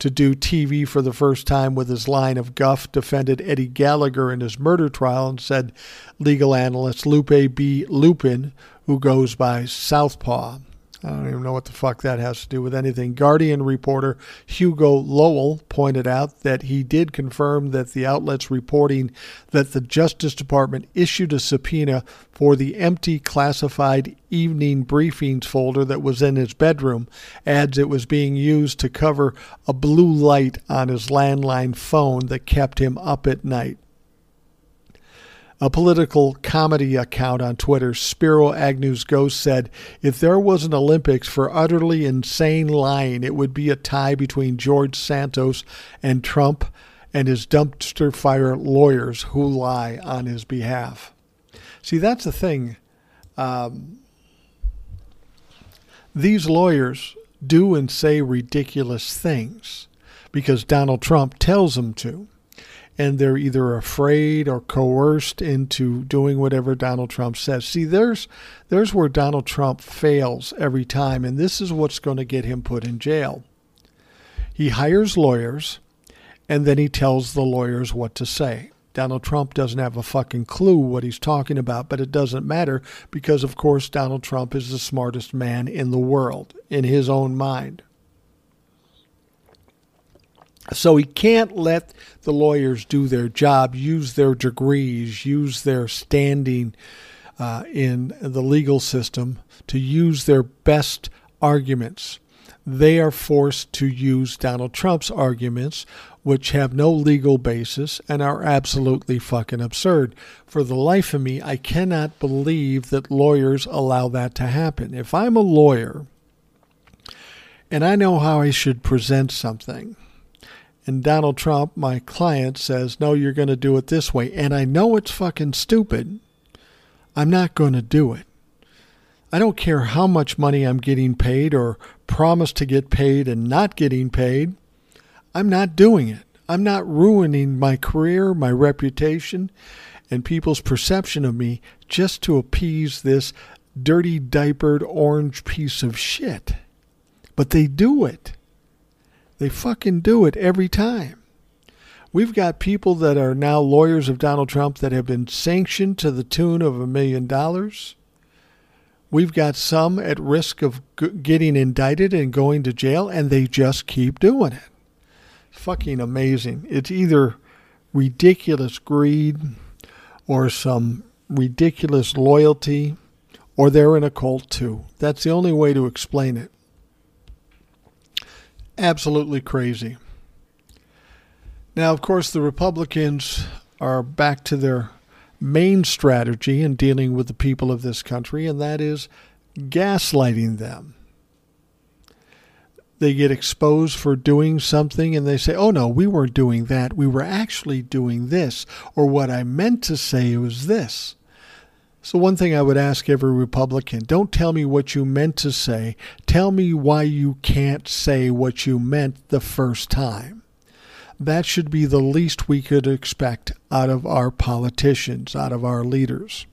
to do TV for the first time with his line of guff, defended Eddie Gallagher in his murder trial and said legal analyst Luppe B. Luppen, who goes by Southpaw. I don't even know what the fuck that has to do with anything. Guardian reporter Hugo Lowell pointed out that he did confirm that the outlets reporting that the Justice Department issued a subpoena for the empty classified evening briefings folder that was in his bedroom adds it was being used to cover a blue light on his landline phone that kept him up at night. A political comedy account on Twitter, Spiro Agnew's Ghost, said, If there was an Olympics for utterly insane lying, it would be a tie between George Santos and Trump and his dumpster fire lawyers who lie on his behalf. See, that's the thing. Um, these lawyers do and say ridiculous things because Donald Trump tells them to. And they're either afraid or coerced into doing whatever Donald Trump says. See, there's there's where Donald Trump fails every time, and this is what's going to get him put in jail. He hires lawyers, and then he tells the lawyers what to say. Donald Trump doesn't have a fucking clue what he's talking about, but it doesn't matter because, of course, Donald Trump is the smartest man in the world in his own mind. So he can't let the lawyers do their job, use their degrees, use their standing uh, in the legal system to use their best arguments. They are forced to use Donald Trump's arguments, which have no legal basis and are absolutely fucking absurd. For the life of me, I cannot believe that lawyers allow that to happen. If I'm a lawyer and I know how I should present something, and Donald Trump, my client, says, no, you're going to do it this way. And I know it's fucking stupid. I'm not going to do it. I don't care how much money I'm getting paid or promise to get paid and not getting paid. I'm not doing it. I'm not ruining my career, my reputation, and people's perception of me just to appease this dirty diapered orange piece of shit. But they do it. They fucking do it every time. We've got people that are now lawyers of Donald Trump that have been sanctioned to the tune of a million dollars. We've got some at risk of getting indicted and going to jail, and they just keep doing it. Fucking amazing. It's either ridiculous greed or some ridiculous loyalty, or they're in a cult too. That's the only way to explain it absolutely crazy. Now, of course, the Republicans are back to their main strategy in dealing with the people of this country, and that is gaslighting them. They get exposed for doing something and they say, oh no, we weren't doing that. We were actually doing this. Or what I meant to say was this. So, one thing I would ask every Republican don't tell me what you meant to say. Tell me why you can't say what you meant the first time. That should be the least we could expect out of our politicians, out of our leaders.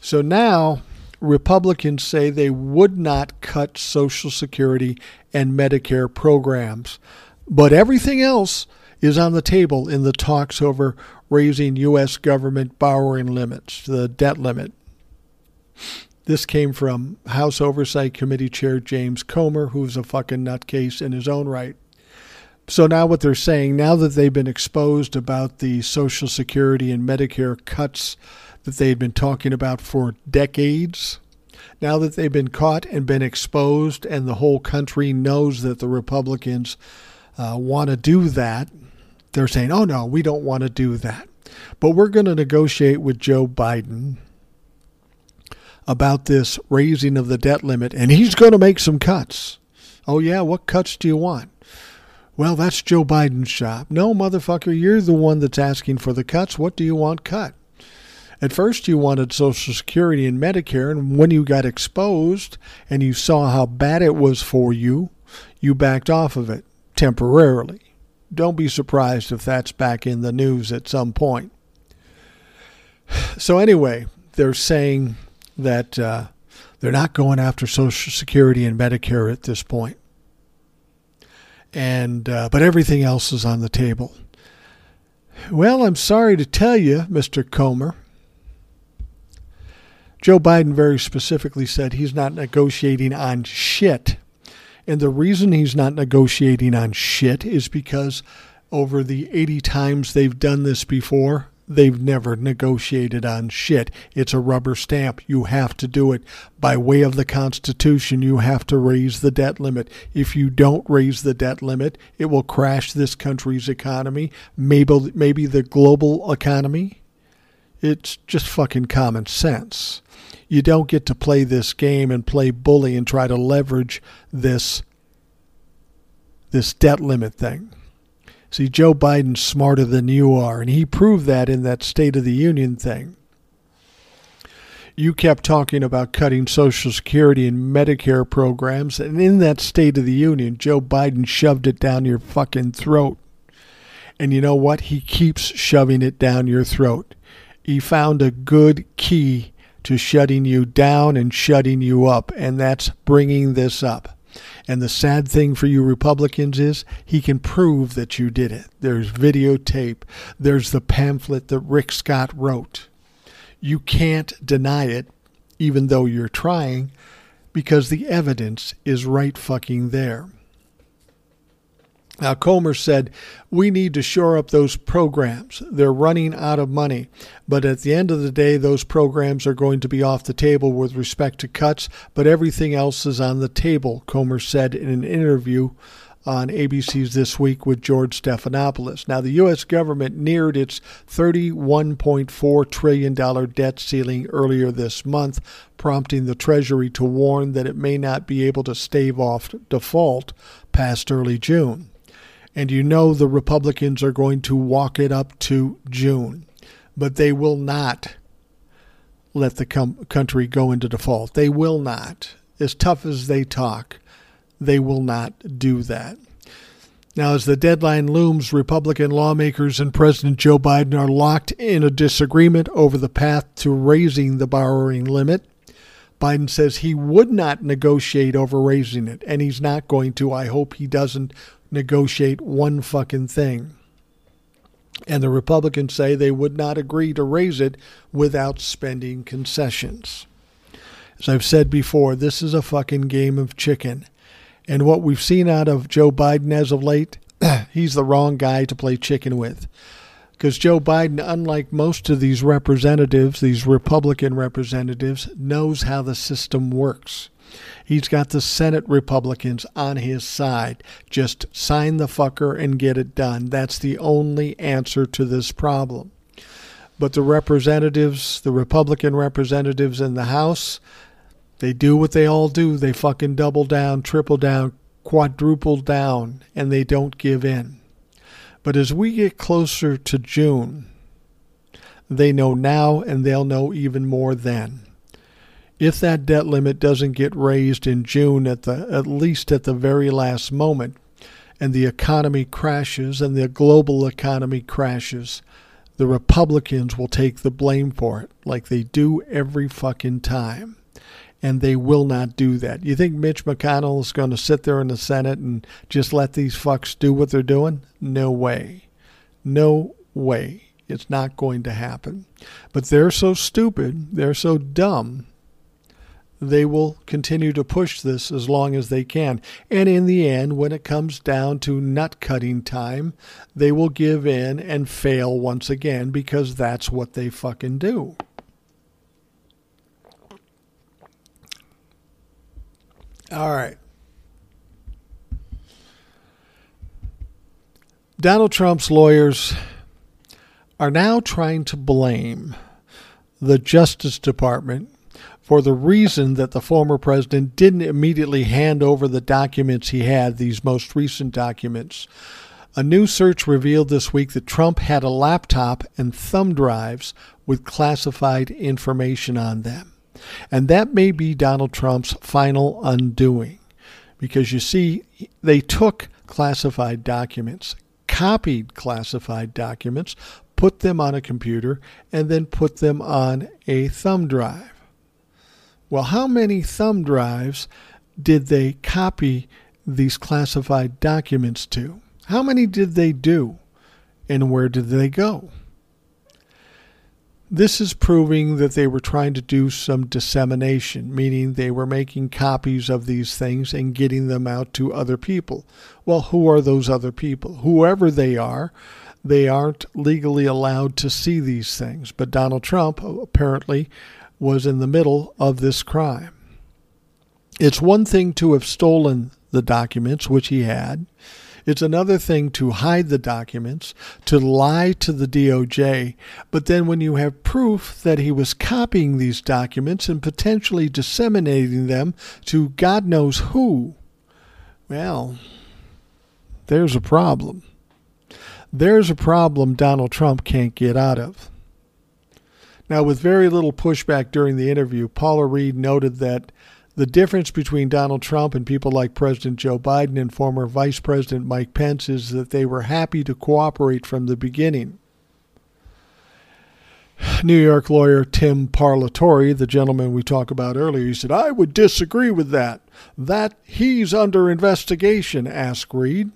So now, Republicans say they would not cut Social Security and Medicare programs, but everything else is on the table in the talks over raising U.S. government borrowing limits, the debt limit. This came from House Oversight Committee Chair James Comer, who's a fucking nutcase in his own right. So now what they're saying, now that they've been exposed about the Social Security and Medicare cuts that they'd been talking about for decades, now that they've been caught and been exposed, and the whole country knows that the Republicans uh, want to do that, they're saying, oh no, we don't want to do that. But we're going to negotiate with Joe Biden about this raising of the debt limit, and he's going to make some cuts. Oh, yeah, what cuts do you want? Well, that's Joe Biden's job. No, motherfucker, you're the one that's asking for the cuts. What do you want cut? At first, you wanted Social Security and Medicare, and when you got exposed and you saw how bad it was for you, you backed off of it temporarily don't be surprised if that's back in the news at some point. So, anyway, they're saying that uh, they're not going after Social Security and Medicare at this point. And, uh, but everything else is on the table. Well, I'm sorry to tell you, Mr. Comer. Joe Biden very specifically said he's not negotiating on shit and the reason he's not negotiating on shit is because over the 80 times they've done this before, they've never negotiated on shit. It's a rubber stamp. You have to do it. By way of the Constitution, you have to raise the debt limit. If you don't raise the debt limit, it will crash this country's economy, maybe, maybe the global economy. It's just fucking common sense you don't get to play this game and play bully and try to leverage this this debt limit thing. See, Joe Biden's smarter than you are, and he proved that in that State of the Union thing. You kept talking about cutting Social Security and Medicare programs, and in that State of the Union, Joe Biden shoved it down your fucking throat. And you know what? He keeps shoving it down your throat. He found a good key to shutting you down and shutting you up, and that's bringing this up. And the sad thing for you Republicans is he can prove that you did it. There's videotape, there's the pamphlet that Rick Scott wrote. You can't deny it, even though you're trying, because the evidence is right fucking there. Now, Comer said, We need to shore up those programs. They're running out of money. But at the end of the day, those programs are going to be off the table with respect to cuts, but everything else is on the table, Comer said in an interview on ABC's This Week with George Stephanopoulos. Now, the U.S. government neared its $31.4 trillion debt ceiling earlier this month, prompting the Treasury to warn that it may not be able to stave off default past early June and you know the Republicans are going to walk it up to June, but they will not let the com- country go into default. They will not. As tough as they talk, they will not do that. Now, as the deadline looms, Republican lawmakers and President Joe Biden are locked in a disagreement over the path to raising the borrowing limit. Biden says he would not negotiate over raising it, and he's not going to. I hope he doesn't negotiate one fucking thing. And the Republicans say they would not agree to raise it without spending concessions. As I've said before, this is a fucking game of chicken. And what we've seen out of Joe Biden as of late, he's the wrong guy to play chicken with. Because Joe Biden, unlike most of these representatives, these Republican representatives, knows how the system works. He's got the Senate Republicans on his side. Just sign the fucker and get it done. That's the only answer to this problem. But the representatives, the Republican representatives in the House, they do what they all do. They fucking double down, triple down, quadruple down, and they don't give in. But as we get closer to June, they know now and they'll know even more then if that debt limit doesn't get raised in June at the at least at the very last moment and the economy crashes and the global economy crashes the Republicans will take the blame for it like they do every fucking time and they will not do that. You think Mitch McConnell is going to sit there in the Senate and just let these fucks do what they're doing? No way. No way. It's not going to happen. But they're so stupid, they're so dumb they will continue to push this as long as they can. And in the end, when it comes down to nut cutting time, they will give in and fail once again because that's what they fucking do. All right. Donald Trump's lawyers are now trying to blame the Justice Department for the reason that the former president didn't immediately hand over the documents he had, these most recent documents. A new search revealed this week that Trump had a laptop and thumb drives with classified information on them. And that may be Donald Trump's final undoing. Because you see, they took classified documents, copied classified documents, put them on a computer, and then put them on a thumb drive. Well, how many thumb drives did they copy these classified documents to? How many did they do? And where did they go? This is proving that they were trying to do some dissemination, meaning they were making copies of these things and getting them out to other people. Well, who are those other people? Whoever they are, they aren't legally allowed to see these things. But Donald Trump apparently was in the middle of this crime. It's one thing to have stolen the documents, which he had. It's another thing to hide the documents, to lie to the DOJ, but then when you have proof that he was copying these documents and potentially disseminating them to God knows who, well, there's a problem. There's a problem Donald Trump can't get out of. Now, with very little pushback during the interview, Paula Reid noted that The difference between Donald Trump and people like President Joe Biden and former Vice President Mike Pence is that they were happy to cooperate from the beginning. New York lawyer Tim Parlatore, the gentleman we talked about earlier, he said, I would disagree with that. That he's under investigation, asked Reid.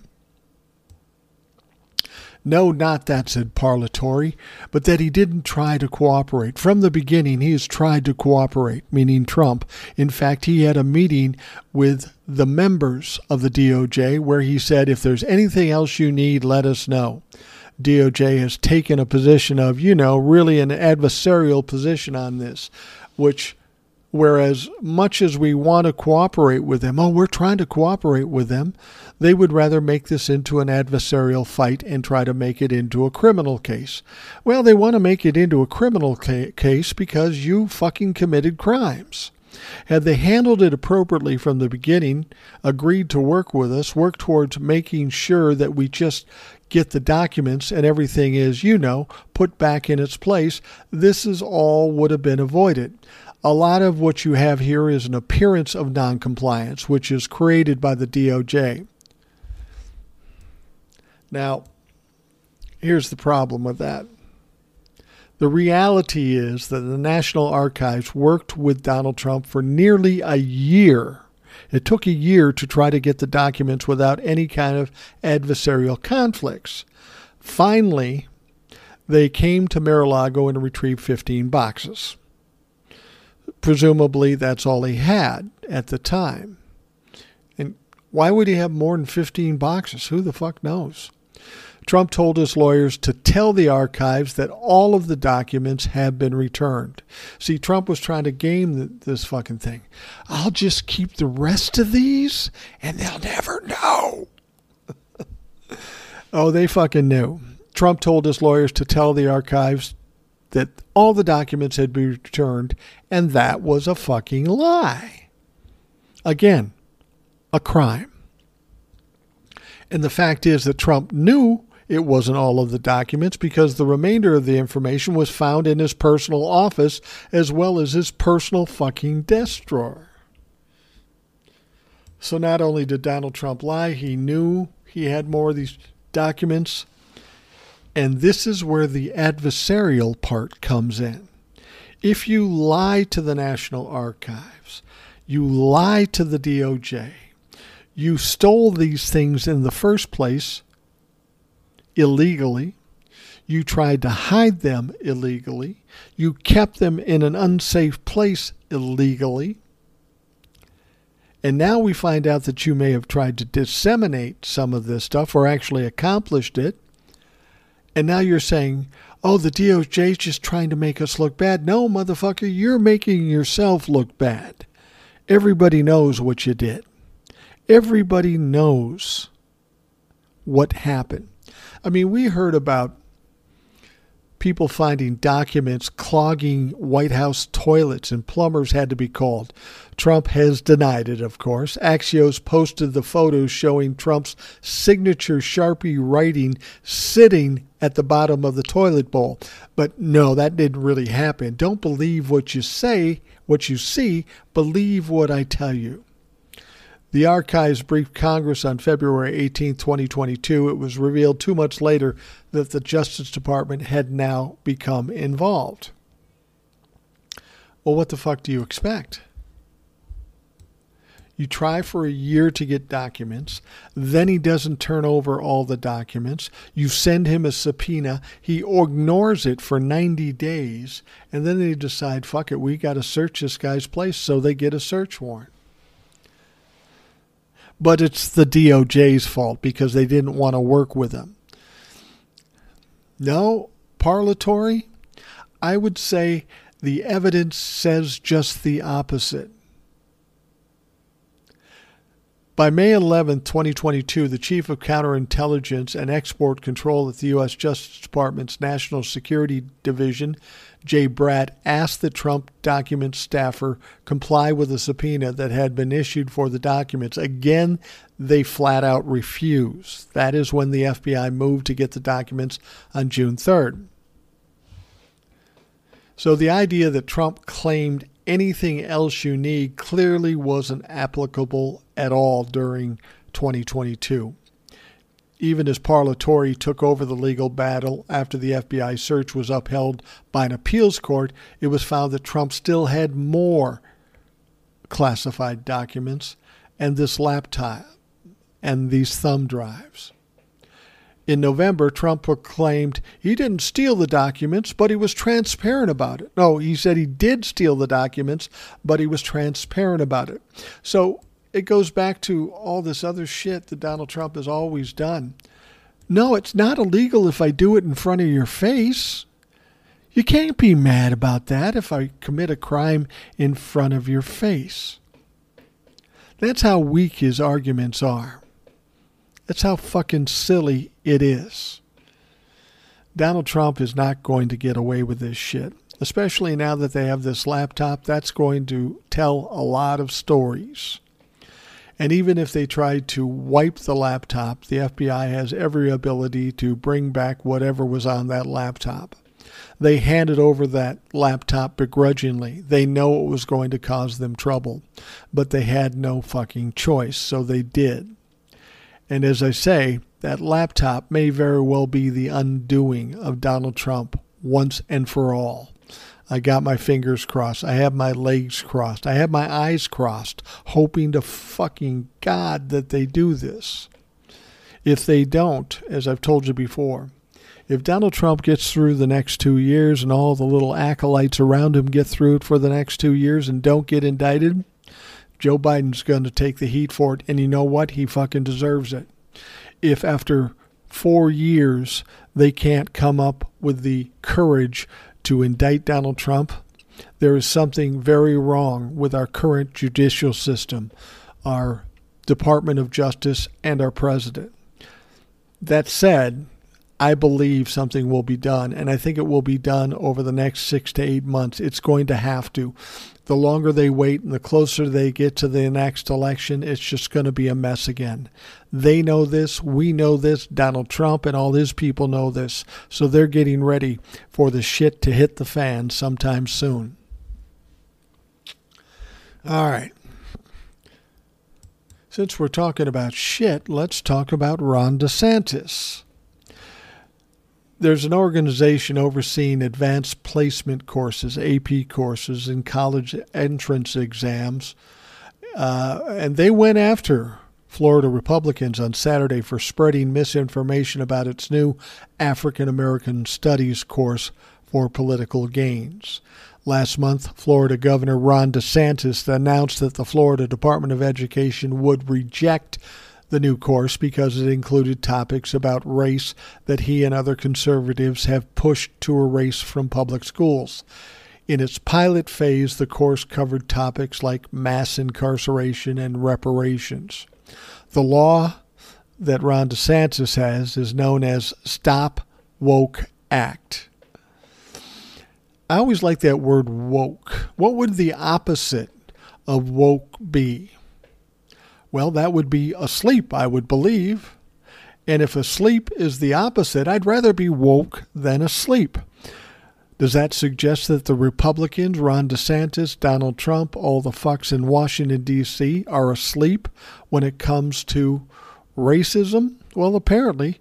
No, not that, said Parlatore, but that he didn't try to cooperate. From the beginning, he has tried to cooperate, meaning Trump. In fact, he had a meeting with the members of the DOJ where he said, if there's anything else you need, let us know. DOJ has taken a position of, you know, really an adversarial position on this, which whereas much as we want to cooperate with them, oh, we're trying to cooperate with them, they would rather make this into an adversarial fight and try to make it into a criminal case. Well, they want to make it into a criminal ca- case because you fucking committed crimes. Had they handled it appropriately from the beginning, agreed to work with us, worked towards making sure that we just get the documents and everything is, you know, put back in its place, this is all would have been avoided. A lot of what you have here is an appearance of noncompliance, which is created by the DOJ. Now, here's the problem with that. The reality is that the National Archives worked with Donald Trump for nearly a year. It took a year to try to get the documents without any kind of adversarial conflicts. Finally, they came to Mar-a-Lago and retrieved 15 boxes. Presumably, that's all he had at the time. And why would he have more than 15 boxes? Who the fuck knows? Trump told his lawyers to tell the archives that all of the documents have been returned. See, Trump was trying to game this fucking thing. I'll just keep the rest of these and they'll never know. oh, they fucking knew. Trump told his lawyers to tell the archives that all the documents had been returned, and that was a fucking lie. Again, a crime. And the fact is that Trump knew it wasn't all of the documents because the remainder of the information was found in his personal office as well as his personal fucking desk drawer. So not only did Donald Trump lie, he knew he had more of these documents. And this is where the adversarial part comes in. If you lie to the National Archives, you lie to the DOJ, you stole these things in the first place illegally. You tried to hide them illegally. You kept them in an unsafe place illegally. And now we find out that you may have tried to disseminate some of this stuff or actually accomplished it. And now you're saying, oh, the DOJ is just trying to make us look bad. No, motherfucker, you're making yourself look bad. Everybody knows what you did. Everybody knows what happened. I mean, we heard about people finding documents clogging White House toilets and plumbers had to be called. Trump has denied it, of course. Axios posted the photos showing Trump's signature Sharpie writing sitting at the bottom of the toilet bowl. But no, that didn't really happen. Don't believe what you say, what you see, believe what I tell you. The archives briefed Congress on February 18, 2022. It was revealed two months later that the Justice Department had now become involved. Well, what the fuck do you expect? You try for a year to get documents. Then he doesn't turn over all the documents. You send him a subpoena. He ignores it for 90 days. And then they decide, fuck it, we got to search this guy's place. So they get a search warrant but it's the DOJ's fault because they didn't want to work with him. No, Parlatore, I would say the evidence says just the opposite. By May 11, 2022, the Chief of Counterintelligence and Export Control at the U.S. Justice Department's National Security Division Jay Bratt asked the Trump document staffer comply with a subpoena that had been issued for the documents. Again, they flat out refused. That is when the FBI moved to get the documents on June 3rd. So the idea that Trump claimed anything else you need clearly wasn't applicable at all during 2022. Even as Parlatore took over the legal battle after the FBI search was upheld by an appeals court, it was found that Trump still had more classified documents and this laptop and these thumb drives. In November, Trump proclaimed he didn't steal the documents, but he was transparent about it. No, he said he did steal the documents, but he was transparent about it. So it goes back to all this other shit that Donald Trump has always done. No, it's not illegal if I do it in front of your face. You can't be mad about that if I commit a crime in front of your face. That's how weak his arguments are. That's how fucking silly it is. Donald Trump is not going to get away with this shit, especially now that they have this laptop. That's going to tell a lot of stories. And even if they try to wipe the laptop, the FBI has every ability to bring back whatever was on that laptop. They handed over that laptop begrudgingly. They know it was going to cause them trouble, but they had no fucking choice, so they did. And as I say, that laptop may very well be the undoing of Donald Trump once and for all. I got my fingers crossed. I have my legs crossed. I have my eyes crossed, hoping to fucking God that they do this. If they don't, as I've told you before, if Donald Trump gets through the next two years and all the little acolytes around him get through it for the next two years and don't get indicted, Joe Biden's going to take the heat for it. And you know what? He fucking deserves it. If after four years they can't come up with the courage to indict Donald Trump, there is something very wrong with our current judicial system, our Department of Justice, and our president. That said, I believe something will be done, and I think it will be done over the next six to eight months. It's going to have to the longer they wait and the closer they get to the next election, it's just going to be a mess again. They know this. We know this. Donald Trump and all his people know this. So they're getting ready for the shit to hit the fan sometime soon. All right. Since we're talking about shit, let's talk about Ron DeSantis there's an organization overseeing advanced placement courses, AP courses, and college entrance exams. Uh, and they went after Florida Republicans on Saturday for spreading misinformation about its new African American Studies course for political gains. Last month, Florida Governor Ron DeSantis announced that the Florida Department of Education would reject the new course because it included topics about race that he and other conservatives have pushed to erase from public schools. In its pilot phase, the course covered topics like mass incarceration and reparations. The law that Ron DeSantis has is known as Stop Woke Act. I always like that word woke. What would the opposite of woke be? Well, that would be asleep, I would believe. And if asleep is the opposite, I'd rather be woke than asleep. Does that suggest that the Republicans, Ron DeSantis, Donald Trump, all the fucks in Washington, D.C., are asleep when it comes to racism? Well, apparently,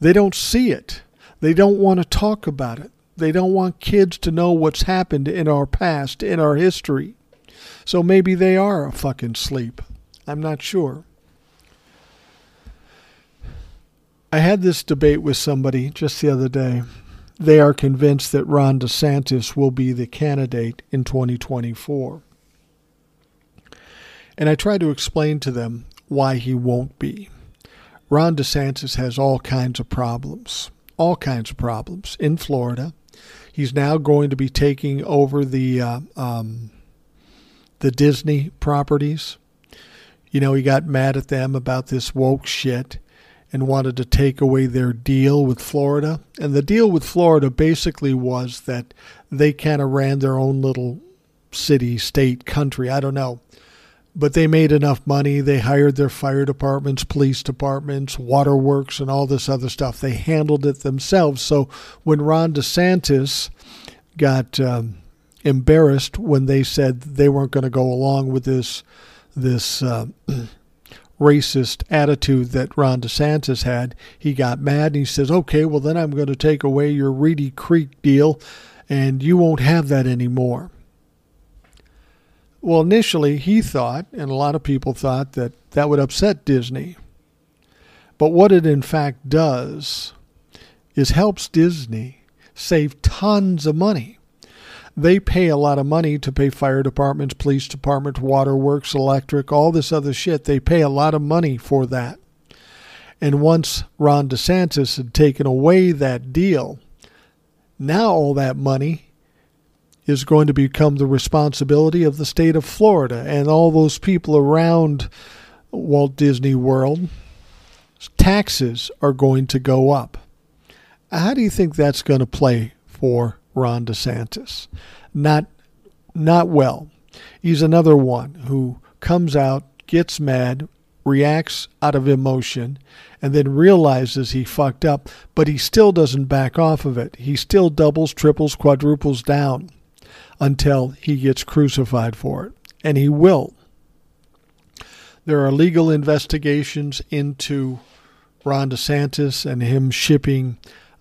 they don't see it. They don't want to talk about it. They don't want kids to know what's happened in our past, in our history. So maybe they are a fucking sleep. I'm not sure. I had this debate with somebody just the other day. They are convinced that Ron DeSantis will be the candidate in 2024. And I try to explain to them why he won't be. Ron DeSantis has all kinds of problems, all kinds of problems in Florida. He's now going to be taking over the uh, um, the Disney properties you know, he got mad at them about this woke shit and wanted to take away their deal with Florida. And the deal with Florida basically was that they kind of ran their own little city, state, country. I don't know. But they made enough money. They hired their fire departments, police departments, waterworks, and all this other stuff. They handled it themselves. So when Ron DeSantis got um, embarrassed when they said they weren't going to go along with this this uh, racist attitude that Ron DeSantis had. He got mad and he says, "Okay, well then I'm going to take away your Reedy Creek deal, and you won't have that anymore." Well, initially he thought, and a lot of people thought that that would upset Disney. But what it in fact does is helps Disney save tons of money. They pay a lot of money to pay fire departments, police departments, waterworks, electric, all this other shit. They pay a lot of money for that. And once Ron DeSantis had taken away that deal, now all that money is going to become the responsibility of the state of Florida and all those people around Walt Disney World. Taxes are going to go up. How do you think that's going to play for Ron DeSantis? Not, not well. He's another one who comes out, gets mad, reacts out of emotion, and then realizes he fucked up, but he still doesn't back off of it. He still doubles, triples, quadruples down until he gets crucified for it. And he will. There are legal investigations into Ron DeSantis and him shipping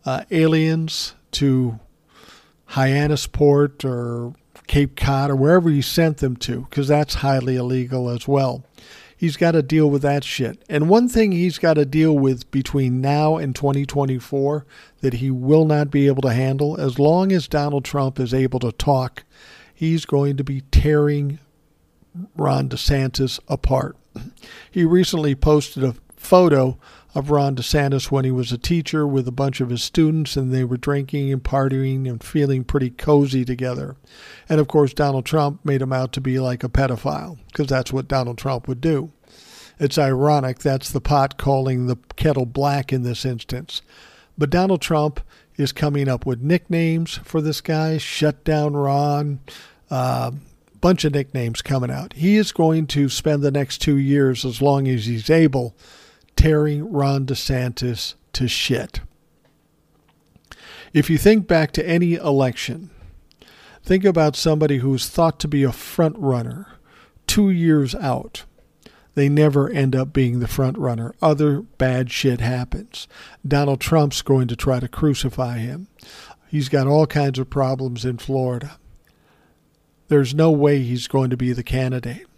uh, aliens to Hyannisport or Cape Cod or wherever he sent them to, because that's highly illegal as well. He's got to deal with that shit. And one thing he's got to deal with between now and 2024 that he will not be able to handle, as long as Donald Trump is able to talk, he's going to be tearing Ron DeSantis apart. He recently posted a photo of Ron DeSantis when he was a teacher with a bunch of his students and they were drinking and partying and feeling pretty cozy together. And of course, Donald Trump made him out to be like a pedophile because that's what Donald Trump would do. It's ironic that's the pot calling the kettle black in this instance. But Donald Trump is coming up with nicknames for this guy Shut Down Ron, a uh, bunch of nicknames coming out. He is going to spend the next two years, as long as he's able, tearing Ron DeSantis to shit. If you think back to any election, think about somebody who's thought to be a front runner two years out. They never end up being the front runner. Other bad shit happens. Donald Trump's going to try to crucify him. He's got all kinds of problems in Florida. There's no way he's going to be the candidate.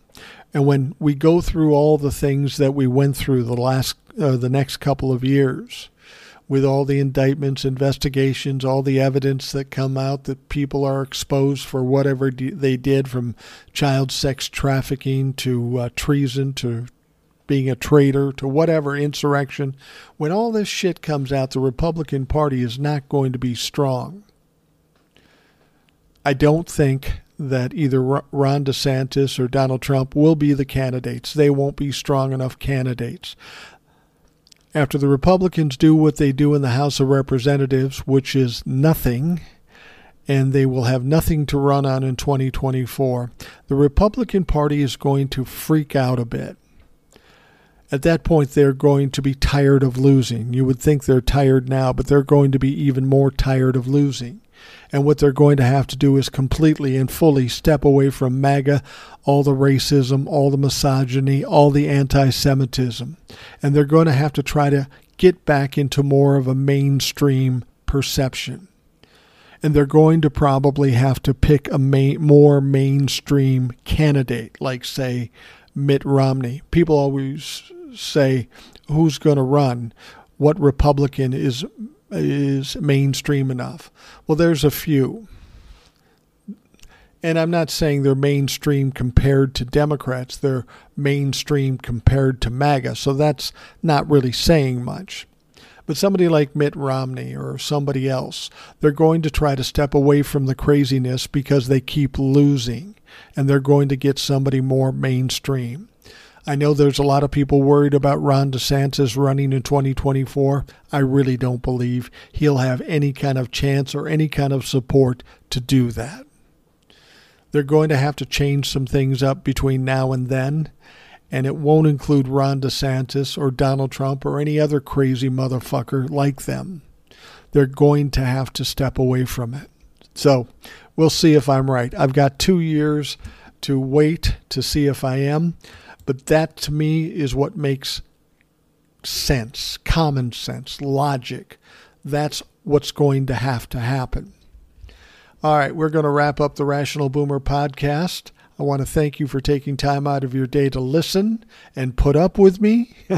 And when we go through all the things that we went through the last, uh, the next couple of years, with all the indictments, investigations, all the evidence that come out that people are exposed for whatever they did, from child sex trafficking to uh, treason to being a traitor to whatever insurrection. When all this shit comes out, the Republican Party is not going to be strong. I don't think that either Ron DeSantis or Donald Trump will be the candidates. They won't be strong enough candidates. After the Republicans do what they do in the House of Representatives, which is nothing, and they will have nothing to run on in 2024, the Republican Party is going to freak out a bit. At that point, they're going to be tired of losing. You would think they're tired now, but they're going to be even more tired of losing. And what they're going to have to do is completely and fully step away from MAGA, all the racism, all the misogyny, all the anti Semitism. And they're going to have to try to get back into more of a mainstream perception. And they're going to probably have to pick a main, more mainstream candidate, like, say, Mitt Romney. People always say, who's going to run? What Republican is is mainstream enough. Well, there's a few. And I'm not saying they're mainstream compared to Democrats, they're mainstream compared to MAGA. So that's not really saying much. But somebody like Mitt Romney or somebody else, they're going to try to step away from the craziness because they keep losing. And they're going to get somebody more mainstream. I know there's a lot of people worried about Ron DeSantis running in 2024. I really don't believe he'll have any kind of chance or any kind of support to do that. They're going to have to change some things up between now and then, and it won't include Ron DeSantis or Donald Trump or any other crazy motherfucker like them. They're going to have to step away from it. So, we'll see if I'm right. I've got two years to wait to see if I am, but that to me is what makes sense, common sense, logic. That's what's going to have to happen. All right, we're going to wrap up the Rational Boomer podcast. I want to thank you for taking time out of your day to listen and put up with me.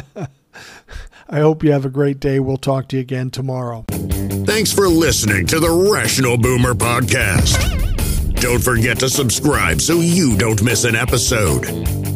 I hope you have a great day. We'll talk to you again tomorrow. Thanks for listening to the Rational Boomer Podcast. Don't forget to subscribe so you don't miss an episode.